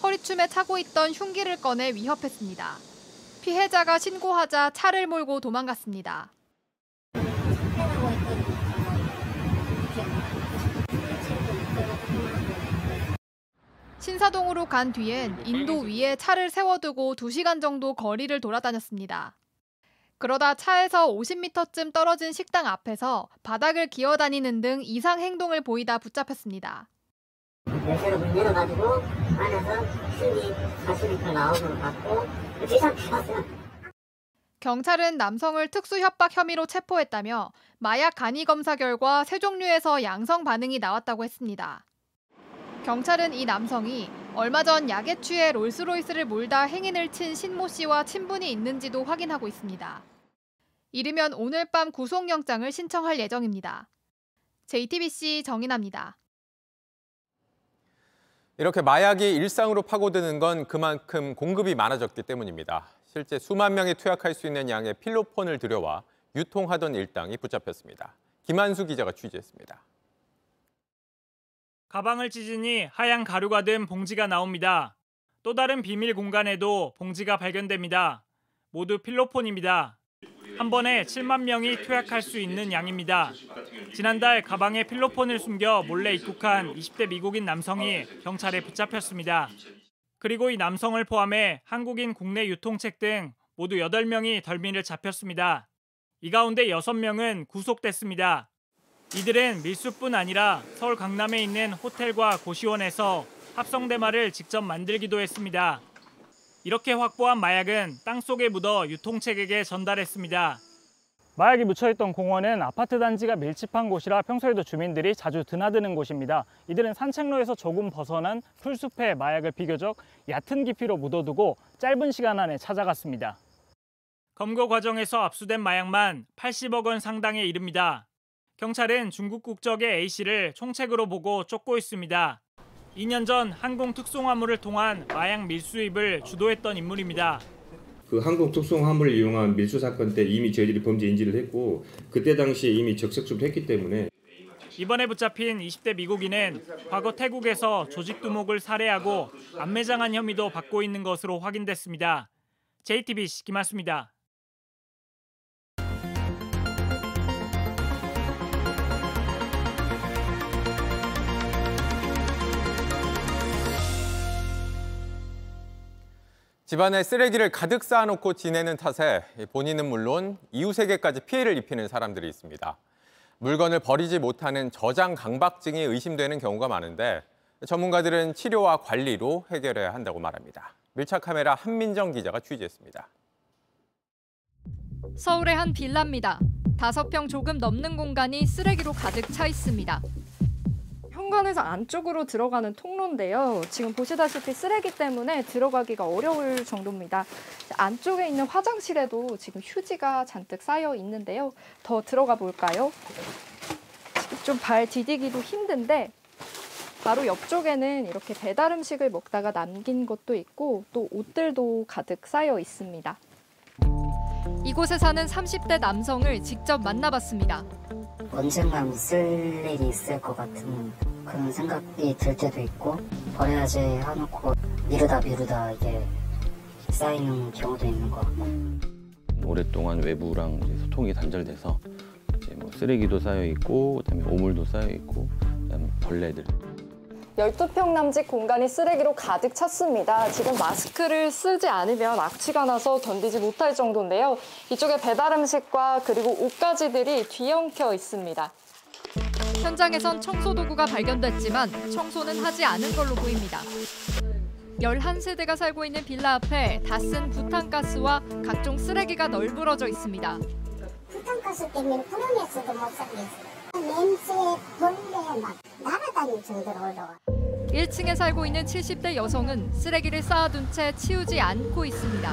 Speaker 43: 허리춤에 차고 있던 흉기를 꺼내 위협했습니다. 피해자가 신고하자 차를 몰고 도망갔습니다. 신사동으로 간 뒤엔 인도 위에 차를 세워두고 2시간 정도 거리를 돌아다녔습니다. 그러다 차에서 50m쯤 떨어진 식당 앞에서 바닥을 기어다니는 등 이상 행동을 보이다 붙잡혔습니다.
Speaker 26: 열쇠를 문 열어가지고 안에서 흉기 40리터 나오는 거 봤고 뒤잡혔어요.
Speaker 43: 경찰은 남성을 특수 협박 혐의로 체포했다며 마약 간이 검사 결과 세 종류에서 양성 반응이 나왔다고 했습니다. 경찰은 이 남성이 얼마 전 약에 취해 롤스로이스를 몰다 행인을 친 신모 씨와 친분이 있는지도 확인하고 있습니다. 이르면 오늘 밤 구속영장을 신청할 예정입니다. JTBC 정인아입니다.
Speaker 18: 이렇게 마약이 일상으로 파고드는 건 그만큼 공급이 많아졌기 때문입니다. 실제 수만 명이 투약할 수 있는 양의 필로폰을 들여와 유통하던 일당이 붙잡혔습니다. 김한수 기자가 취재했습니다.
Speaker 44: 가방을 찢으니 하얀 가루가 든 봉지가 나옵니다. 또 다른 비밀 공간에도 봉지가 발견됩니다. 모두 필로폰입니다. 한 번에 7만 명이 투약할 수 있는 양입니다. 지난달 가방에 필로폰을 숨겨 몰래 입국한 20대 미국인 남성이 경찰에 붙잡혔습니다. 그리고 이 남성을 포함해 한국인 국내 유통책 등 모두 8명이 덜미를 잡혔습니다. 이 가운데 6명은 구속됐습니다. 이들은 밀수뿐 아니라 서울 강남에 있는 호텔과 고시원에서 합성 대마를 직접 만들기도 했습니다. 이렇게 확보한 마약은 땅속에 묻어 유통책에게 전달했습니다.
Speaker 45: 마약이 묻혀있던 공원은 아파트 단지가 밀집한 곳이라 평소에도 주민들이 자주 드나드는 곳입니다. 이들은 산책로에서 조금 벗어난 풀숲에 마약을 비교적 얕은 깊이로 묻어두고 짧은 시간 안에 찾아갔습니다. 검거 과정에서 압수된 마약만 80억 원 상당에 이릅니다. 경찰은 중국 국적의 A씨를 총책으로 보고 쫓고 있습니다. 2년 전 항공 특송화물을 통한 마약 밀수입을 주도했던 인물입니다.
Speaker 46: 그 한국 특송화물을 이용한 밀수 사건 때 이미 저희들이 범죄 인지를 했고 그때 당시에 이미 적색수를 했기 때문에
Speaker 45: 이번에 붙잡힌 20대 미국인은 과거 태국에서 조직 두목을 살해하고 안매장한 혐의도 받고 있는 것으로 확인됐습니다. JTBC 김한수입니다.
Speaker 18: 집안에 쓰레기를 가득 쌓아놓고 지내는 탓에 본인은 물론 이웃에게까지 피해를 입히는 사람들이 있습니다. 물건을 버리지 못하는 저장 강박증이 의심되는 경우가 많은데 전문가들은 치료와 관리로 해결해야 한다고 말합니다. 밀착 카메라 한민정 기자가 취재했습니다.
Speaker 43: 서울의 한 빌라입니다. 다섯 평 조금 넘는 공간이 쓰레기로 가득 차 있습니다.
Speaker 47: 현관에서 안쪽으로 들어가는 통로인데요. 지금 보시다시피 쓰레기 때문에 들어가기가 어려울 정도입니다. 안쪽에 있는 화장실에도 지금 휴지가 잔뜩 쌓여 있는데요. 더 들어가 볼까요? 좀 발 디디기도 힘든데 바로 옆쪽에는 이렇게 배달 음식을 먹다가 남긴 것도 있고 또 옷들도 가득 쌓여 있습니다.
Speaker 43: 이곳에 사는 30대 남성을 직접 만나봤습니다.
Speaker 26: 언젠간 쓸 일이 있을 것 같은 그런 생각이 들 때도 있고 버려야지 해놓고 미루다 미루다 이게 쌓이는 경우도 있는 것 같고.
Speaker 41: 오랫동안 외부랑 소통이 단절돼서 이제 뭐 쓰레기도 쌓여 있고 그다음에 오물도 쌓여 있고 그다음에 벌레들
Speaker 47: 12평 남짓 공간이 쓰레기로 가득 찼습니다. 지금 마스크를 쓰지 않으면 악취가 나서 견디지 못할 정도인데요. 이쪽에 배달 음식과 그리고 옷가지들이 뒤엉켜 있습니다.
Speaker 43: 현장에선 청소 도구가 발견됐지만 청소는 하지 않은 걸로 보입니다. 11세대가 살고 있는 빌라 앞에 다 쓴 부탄가스와 각종 쓰레기가 널브러져 있습니다.
Speaker 48: 부탄가스 때문에 구멍에서도 못 살겠어요. 냄새에 벌레 막 날아다닐 정도로 올라와.
Speaker 43: 1층에 살고 있는 70대 여성은 쓰레기를 쌓아둔 채 치우지 않고 있습니다.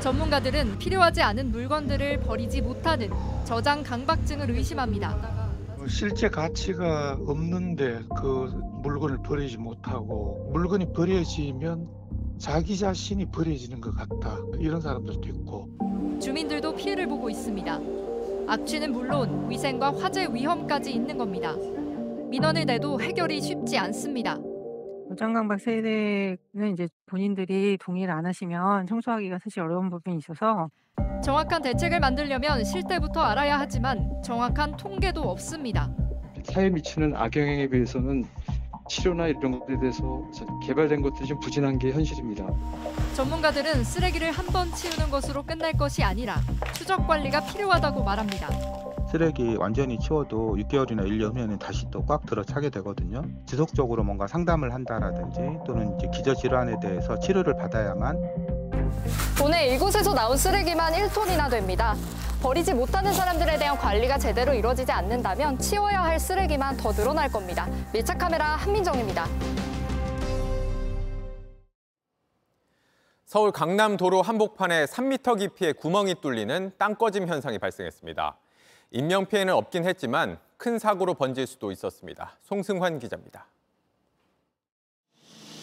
Speaker 43: 전문가들은 필요하지 않은 물건들을 버리지 못하는 저장 강박증을 의심합니다.
Speaker 49: 실제 가치가 없는데 그 물건을 버리지 못하고 물건이 버려지면 자기 자신이 버려지는 것 같다 이런 사람들도 있고
Speaker 43: 주민들도 피해를 보고 있습니다. 악취는 물론 위생과 화재 위험까지 있는 겁니다. 민원을 내도 해결이 쉽지 않습니다.
Speaker 31: 저장강박 세대는 이제 본인들이 동의를 안 하시면 청소하기가 사실 어려운 부분이 있어서
Speaker 43: 정확한 대책을 만들려면 실태부터 알아야 하지만 정확한 통계도 없습니다.
Speaker 50: 사회에 미치는 악영향에 비해서는 치료나 이런 것들에 대해서 개발된 것들이 좀 부진한 게 현실입니다.
Speaker 43: 전문가들은 쓰레기를 한 번 치우는 것으로 끝날 것이 아니라 추적 관리가 필요하다고 말합니다.
Speaker 51: 쓰레기 완전히 치워도 6개월이나 1년 후에는 다시 또 꽉 들어차게 되거든요. 지속적으로 뭔가 상담을 한다라든지 또는 이제 기저질환에 대해서 치료를 받아야만
Speaker 47: 오늘 이곳에서 나온 쓰레기만 1톤이나 됩니다. 버리지 못하는 사람들에 대한 관리가 제대로 이루어지지 않는다면 치워야 할 쓰레기만 더 늘어날 겁니다. 밀착 카메라 한민정입니다.
Speaker 18: 서울 강남 도로 한복판에 3m 깊이의 구멍이 뚫리는 땅꺼짐 현상이 발생했습니다. 인명 피해는 없긴 했지만 큰 사고로 번질 수도 있었습니다. 송승환 기자입니다.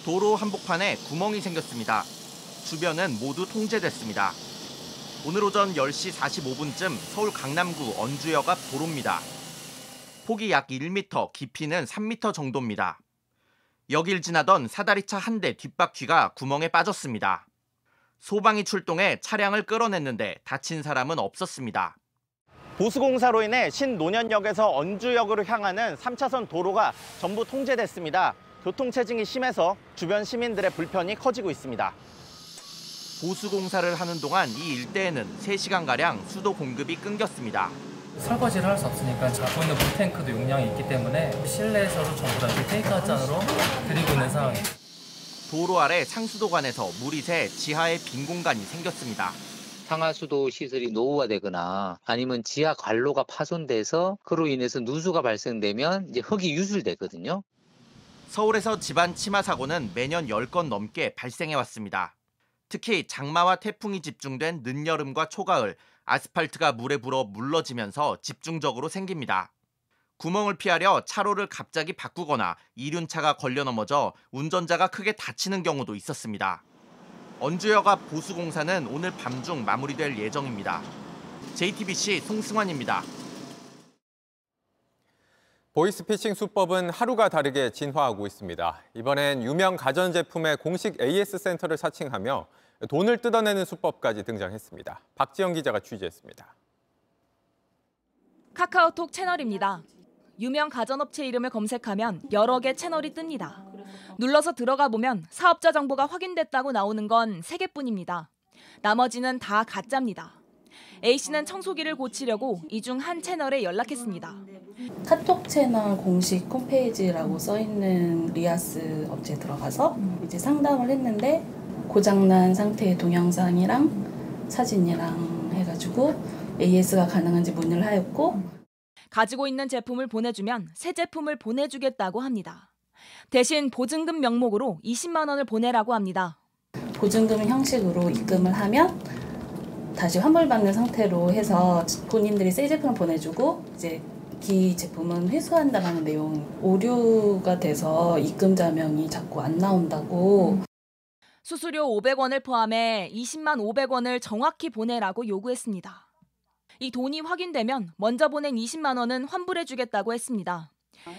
Speaker 52: 도로 한복판에 구멍이 생겼습니다. 주변은 모두 통제됐습니다. 오늘 오전 10시 45분쯤 서울 강남구 언주역 앞 도로입니다. 폭이 약 1m, 깊이는 3m 정도입니다. 여길 지나던 사다리차 한 대 뒷바퀴가 구멍에 빠졌습니다. 소방이 출동해 차량을 끌어냈는데 다친 사람은 없었습니다. 보수공사로 인해 신노년역에서 언주역으로 향하는 3차선 도로가 전부 통제됐습니다. 교통체증이 심해서 주변 시민들의 불편이 커지고 있습니다. 보수 공사를 하는 동안 이 일대에는 3시간가량 수도 공급이 끊겼습니다.
Speaker 53: 설거지를 할 수 없으니까 잡고 있는 물탱크도 용량이 있기 때문에 실내에서도 전부 다 테이크아웃 잔으로 드리고 있는 상황입니다.
Speaker 52: 도로 아래 상수도관에서 물이 새 지하에 빈 공간이 생겼습니다.
Speaker 54: 상하수도 시설이 노후화되거나 아니면 지하 관로가 파손돼서 그로 인해서 누수가 발생되면 이제 흙이 유출되거든요.
Speaker 52: 서울에서 집안 침하 사고는 매년 10건 넘게 발생해 왔습니다. 특히 장마와 태풍이 집중된 늦여름과 초가을, 아스팔트가 물에 불어 물러지면서 집중적으로 생깁니다. 구멍을 피하려 차로를 갑자기 바꾸거나 이륜차가 걸려 넘어져 운전자가 크게 다치는 경우도 있었습니다. 언주역 앞 보수공사는 오늘 밤중 마무리될 예정입니다. JTBC 송승환입니다.
Speaker 18: 보이스피싱 수법은 하루가 다르게 진화하고 있습니다. 이번엔 유명 가전제품의 공식 AS 센터를 사칭하며 돈을 뜯어내는 수법까지 등장했습니다. 박지영 기자가 취재했습니다.
Speaker 55: 카카오톡 채널입니다. 유명 가전업체 이름을 검색하면 여러 개 채널이 뜹니다. 눌러서 들어가 보면 사업자 정보가 확인됐다고 나오는 건 3개뿐입니다. 나머지는 다 가짜입니다. A씨는 청소기를 고치려고 이 중 한 채널에 연락했습니다.
Speaker 56: 카톡 채널 공식 홈페이지라고 써 있는 리아스 업체에 들어가서 이제 상담을 했는데 고장난 상태의 동영상이랑 사진이랑 해가지고 AS가 가능한지 문의를 하였고
Speaker 55: 가지고 있는 제품을 보내주면 새 제품을 보내주겠다고 합니다. 대신 보증금 명목으로 20만 원을 보내라고 합니다.
Speaker 56: 보증금 형식으로 입금을 하면 다시 환불받는 상태로 해서 본인들이 새 제품을 보내주고 이제 이 제품은 회수한다라는 내용 오류가 돼서 입금 자 명이 자꾸 안 나온다고
Speaker 55: 수수료 500원을 포함해 20만 500원을 정확히 보내라고 요구했습니다. 이 돈이 확인되면 먼저 보낸 20만 원은 환불해 주겠다고 했습니다.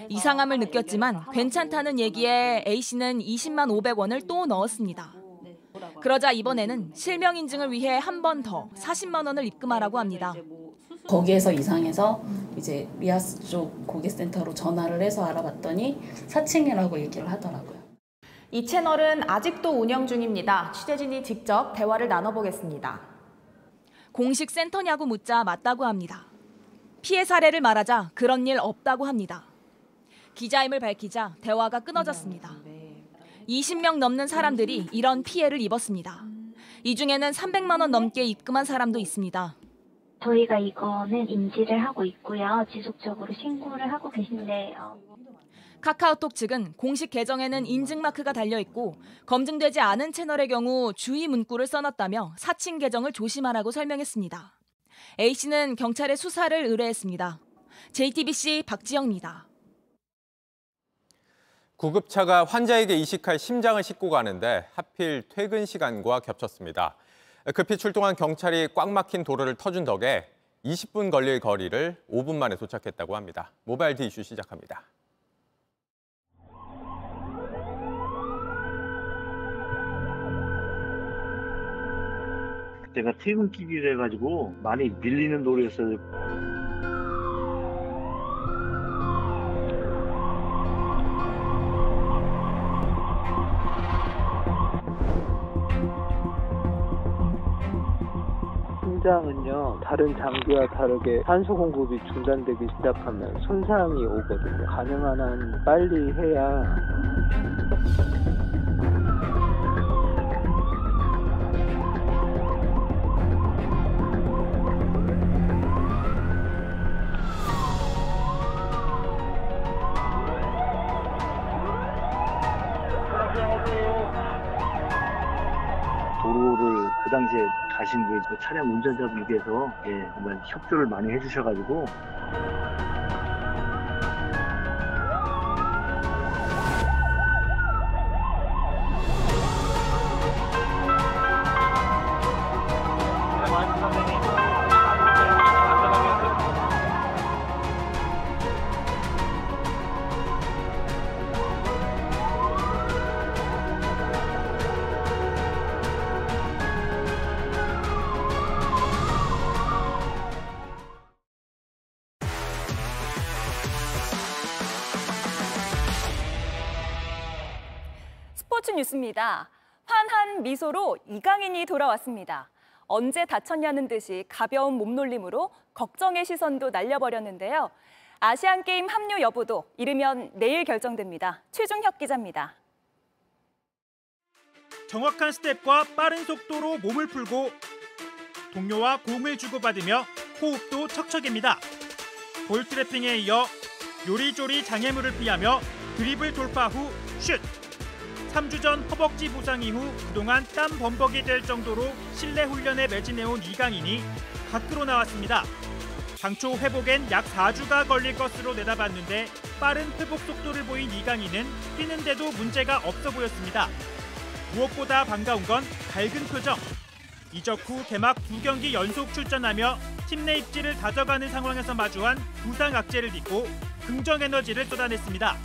Speaker 55: 이상함을 느꼈지만 괜찮다는 얘기에 A씨는 20만 500원을 또 넣었습니다. 그러자 이번에는 실명 인증을 위해 한 번 더 40만 원을 입금하라고 합니다.
Speaker 56: 거기에서 이상해서 이제 리아스 쪽 고객센터로 전화를 해서 알아봤더니 사칭이라고 얘기를 하더라고요.
Speaker 55: 이 채널은 아직도 운영 중입니다. 취재진이 직접 대화를 나눠보겠습니다. 공식 센터 냐고 묻자 맞다고 합니다. 피해 사례를 말하자 그런 일 없다고 합니다. 기자임을 밝히자 대화가 끊어졌습니다. 20명 넘는 사람들이 이런 피해를 입었습니다. 이 중에는 300만 원 넘게 입금한 사람도 있습니다.
Speaker 57: 저희가 이거는 인지를 하고 있고요. 지속적으로 신고를 하고 계신데 어,
Speaker 55: 카카오톡 측은 공식 계정에는 인증 마크가 달려 있고 검증되지 않은 채널의 경우 주의 문구를 써놨다며 사칭 계정을 조심하라고 설명했습니다. A 씨는 경찰에 수사를 의뢰했습니다. JTBC 박지영입니다.
Speaker 18: 구급차가 환자에게 이식할 심장을 싣고 가는데 하필 퇴근 시간과 겹쳤습니다. 급히 출동한 경찰이 꽉 막힌 도로를 터준 덕에 20분 걸릴 거리를 5분 만에 도착했다고 합니다. 모바일 디 이슈 시작합니다.
Speaker 58: 그때가 퇴근길이라 해가지고 많이 밀리는 도로였어요.
Speaker 59: 심장은요 다른 장기와 다르게 산소 공급이 중단되기 시작하면 손상이 오거든요. 가능한 한 빨리 해야
Speaker 58: 가신 게 차량 운전자분께서 예, 정말 협조를 많이 해주셔가지고
Speaker 60: 뉴스입니다. 환한 미소로 이강인이 돌아왔습니다. 언제 다쳤냐는 듯이 가벼운 몸놀림으로 걱정의 시선도 날려버렸는데요. 아시안게임 합류 여부도 이르면 내일 결정됩니다. 최중혁 기자입니다.
Speaker 44: 정확한 스텝과 빠른 속도로 몸을 풀고 동료와 공을 주고받으며 호흡도 척척입니다. 볼 트래핑에 이어 요리조리 장애물을 피하며 드리블 돌파 후 슛! 3주 전 허벅지 부상 이후 그동안 땀 범벅이 될 정도로 실내 훈련에 매진해온 이강인이 밖으로 나왔습니다. 당초 회복엔 약 4주가 걸릴 것으로 내다봤는데 빠른 회복 속도를 보인 이강인은 뛰는데도 문제가 없어 보였습니다. 무엇보다 반가운 건 밝은 표정. 이적 후 개막 두 경기 연속 출전하며 팀 내 입지를 다져가는 상황에서 마주한 부상 악재를 딛고 긍정 에너지를 쏟아냈습니다.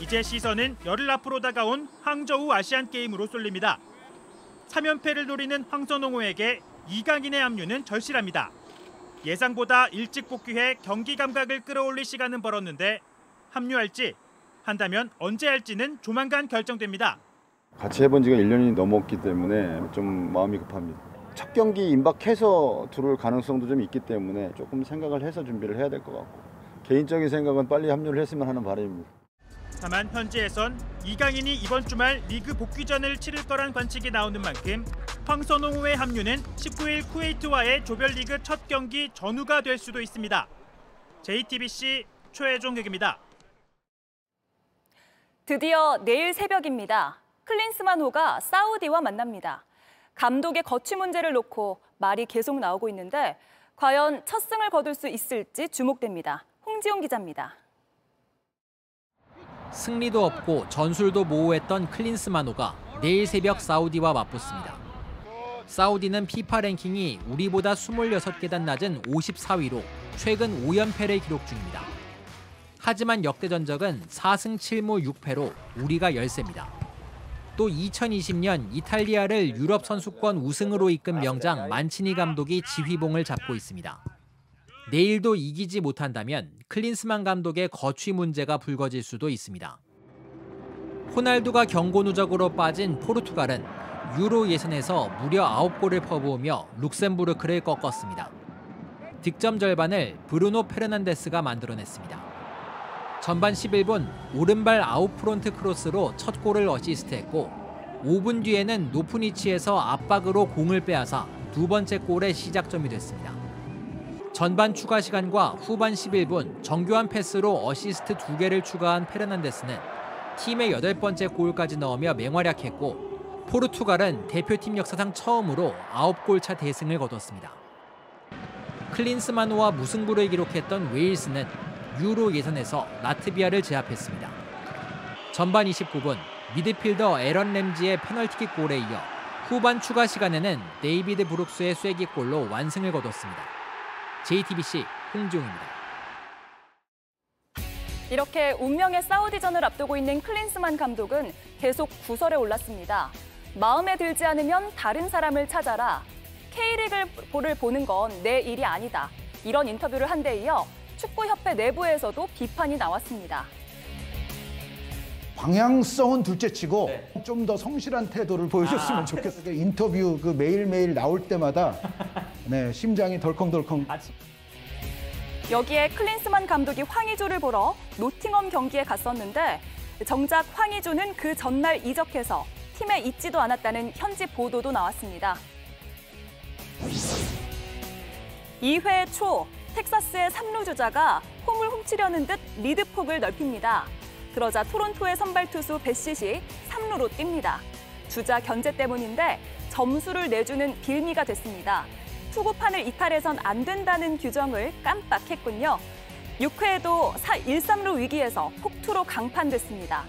Speaker 44: 이제 시선은 열흘 앞으로 다가온 항저우 아시안 게임으로 쏠립니다. 3연패를 노리는 황선홍호에게 이강인의 합류는 절실합니다. 예상보다 일찍 복귀해 경기 감각을 끌어올릴 시간은 벌었는데 합류할지 한다면 언제 할지는 조만간 결정됩니다.
Speaker 61: 같이 해본 지가 1년이 넘었기 때문에 좀 마음이 급합니다. 첫 경기 임박해서 들어올 가능성도 좀 있기 때문에 조금 생각을 해서 준비를 해야 될 것 같고 개인적인 생각은 빨리 합류를 했으면 하는 바람입니다.
Speaker 44: 다만 현지에선 이강인이 이번 주말 리그 복귀전을 치를 거란 관측이 나오는 만큼 황선홍호의 합류는 19일 쿠웨이트와의 조별리그 첫 경기 전후가 될 수도 있습니다. JTBC 최혜종 얘기입니다.
Speaker 60: 드디어 내일 새벽입니다. 클린스만호가 사우디와 만납니다. 감독의 거취 문제를 놓고 말이 계속 나오고 있는데 과연 첫 승을 거둘 수 있을지 주목됩니다. 홍지용 기자입니다.
Speaker 62: 승리도 없고 전술도 모호했던 클린스만호가 내일 새벽 사우디와 맞붙습니다. 사우디는 피파 랭킹이 우리보다 26계단 낮은 54위로 최근 5연패를 기록 중입니다. 하지만 역대 전적은 4승 7무 6패로 우리가 열세입니다. 또 2020년 이탈리아를 유럽 선수권 우승으로 이끈 명장 만치니 감독이 지휘봉을 잡고 있습니다. 내일도 이기지 못한다면 클린스만 감독의 거취 문제가 불거질 수도 있습니다. 호날두가 경고 누적으로 빠진 포르투갈은 유로 예선에서 무려 9골을 퍼부으며 룩셈부르크를 꺾었습니다. 득점 절반을 브루노 페르난데스가 만들어냈습니다. 전반 11분 오른발 아웃프론트 크로스로 첫 골을 어시스트했고 5분 뒤에는 높은 위치에서 압박으로 공을 빼앗아 두 번째 골의 시작점이 됐습니다. 전반 추가 시간과 후반 11분 정교한 패스로 어시스트 두 개를 추가한 페르난데스는 팀의 여덟 번째 골까지 넣으며 맹활약했고 포르투갈은 대표팀 역사상 처음으로 9골 차 대승을 거뒀습니다. 클린스만호와 무승부를 기록했던 웨일스는 유로 예선에서 라트비아를 제압했습니다. 전반 29분 미드필더 에런 램지의 페널티킥 골에 이어 후반 추가 시간에는 데이비드 브룩스의 쐐기골로 완승을 거뒀습니다. JTBC 홍지웅입니다.
Speaker 60: 이렇게 운명의 사우디전을 앞두고 있는 클린스만 감독은 계속 구설에 올랐습니다. 마음에 들지 않으면 다른 사람을 찾아라. K리그를 보는 건 내 일이 아니다. 이런 인터뷰를 한 데 이어 축구협회 내부에서도 비판이 나왔습니다.
Speaker 63: 방향성은 둘째치고 좀더 성실한 태도를 보여줬으면 좋겠어요. 인터뷰 그 매일매일 나올 때마다 네, 심장이 덜컹덜컹.
Speaker 60: 여기에 클린스만 감독이 황의조를 보러 노팅엄 경기에 갔었는데 정작 황의조는 그 전날 이적해서 팀에 있지도 않았다는 현지 보도도 나왔습니다. 2회 초 텍사스의 3루 주자가 홈을 훔치려는 듯 리드폭을 넓힙니다. 그러자 토론토의 선발 투수 베시시 3루로 뜁니다. 주자 견제 때문인데 점수를 내주는 빌미가 됐습니다. 투구판을 이탈해선 안 된다는 규정을 깜빡했군요. 6회에도 1, 3루 위기에서 폭투로 강판됐습니다.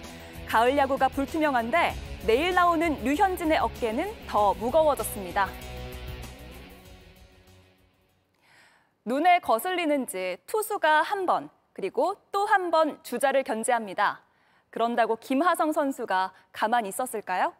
Speaker 60: 가을 야구가 불투명한데 내일 나오는 류현진의 어깨는 더 무거워졌습니다. 눈에 거슬리는지 투수가 한 번, 그리고 또 한 번 주자를 견제합니다. 그런다고 김하성 선수가 가만히 있었을까요?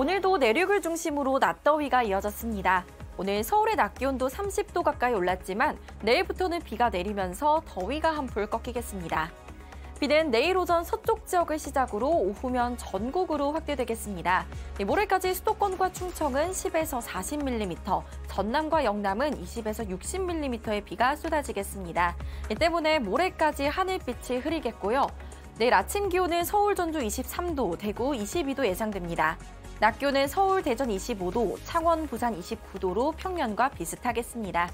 Speaker 25: 오늘도 내륙을 중심으로 낮더위가 이어졌습니다. 오늘 서울의 낮 기온도 30도 가까이 올랐지만 내일부터는 비가 내리면서 더위가 한풀 꺾이겠습니다. 비는 내일 오전 서쪽 지역을 시작으로 오후면 전국으로 확대되겠습니다. 네, 모레까지 수도권과 충청은 10에서 40mm, 전남과 영남은 20에서 60mm의 비가 쏟아지겠습니다. 이 때문에 모레까지 하늘빛이 흐리겠고요. 내일 아침 기온은 서울 전주 23도, 대구 22도 예상됩니다. 낮 기온은 서울, 대전 25도, 창원, 부산 29도로 평년과 비슷하겠습니다.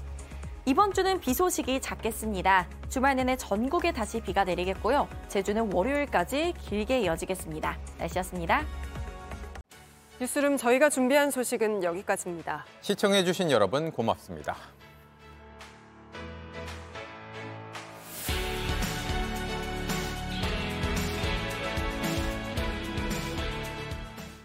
Speaker 25: 이번 주는 비 소식이 작겠습니다. 주말 내내 전국에 다시 비가 내리겠고요. 제주는 월요일까지 길게 이어지겠습니다. 날씨였습니다.
Speaker 1: 뉴스룸 저희가 준비한 소식은 여기까지입니다.
Speaker 18: 시청해주신 여러분 고맙습니다.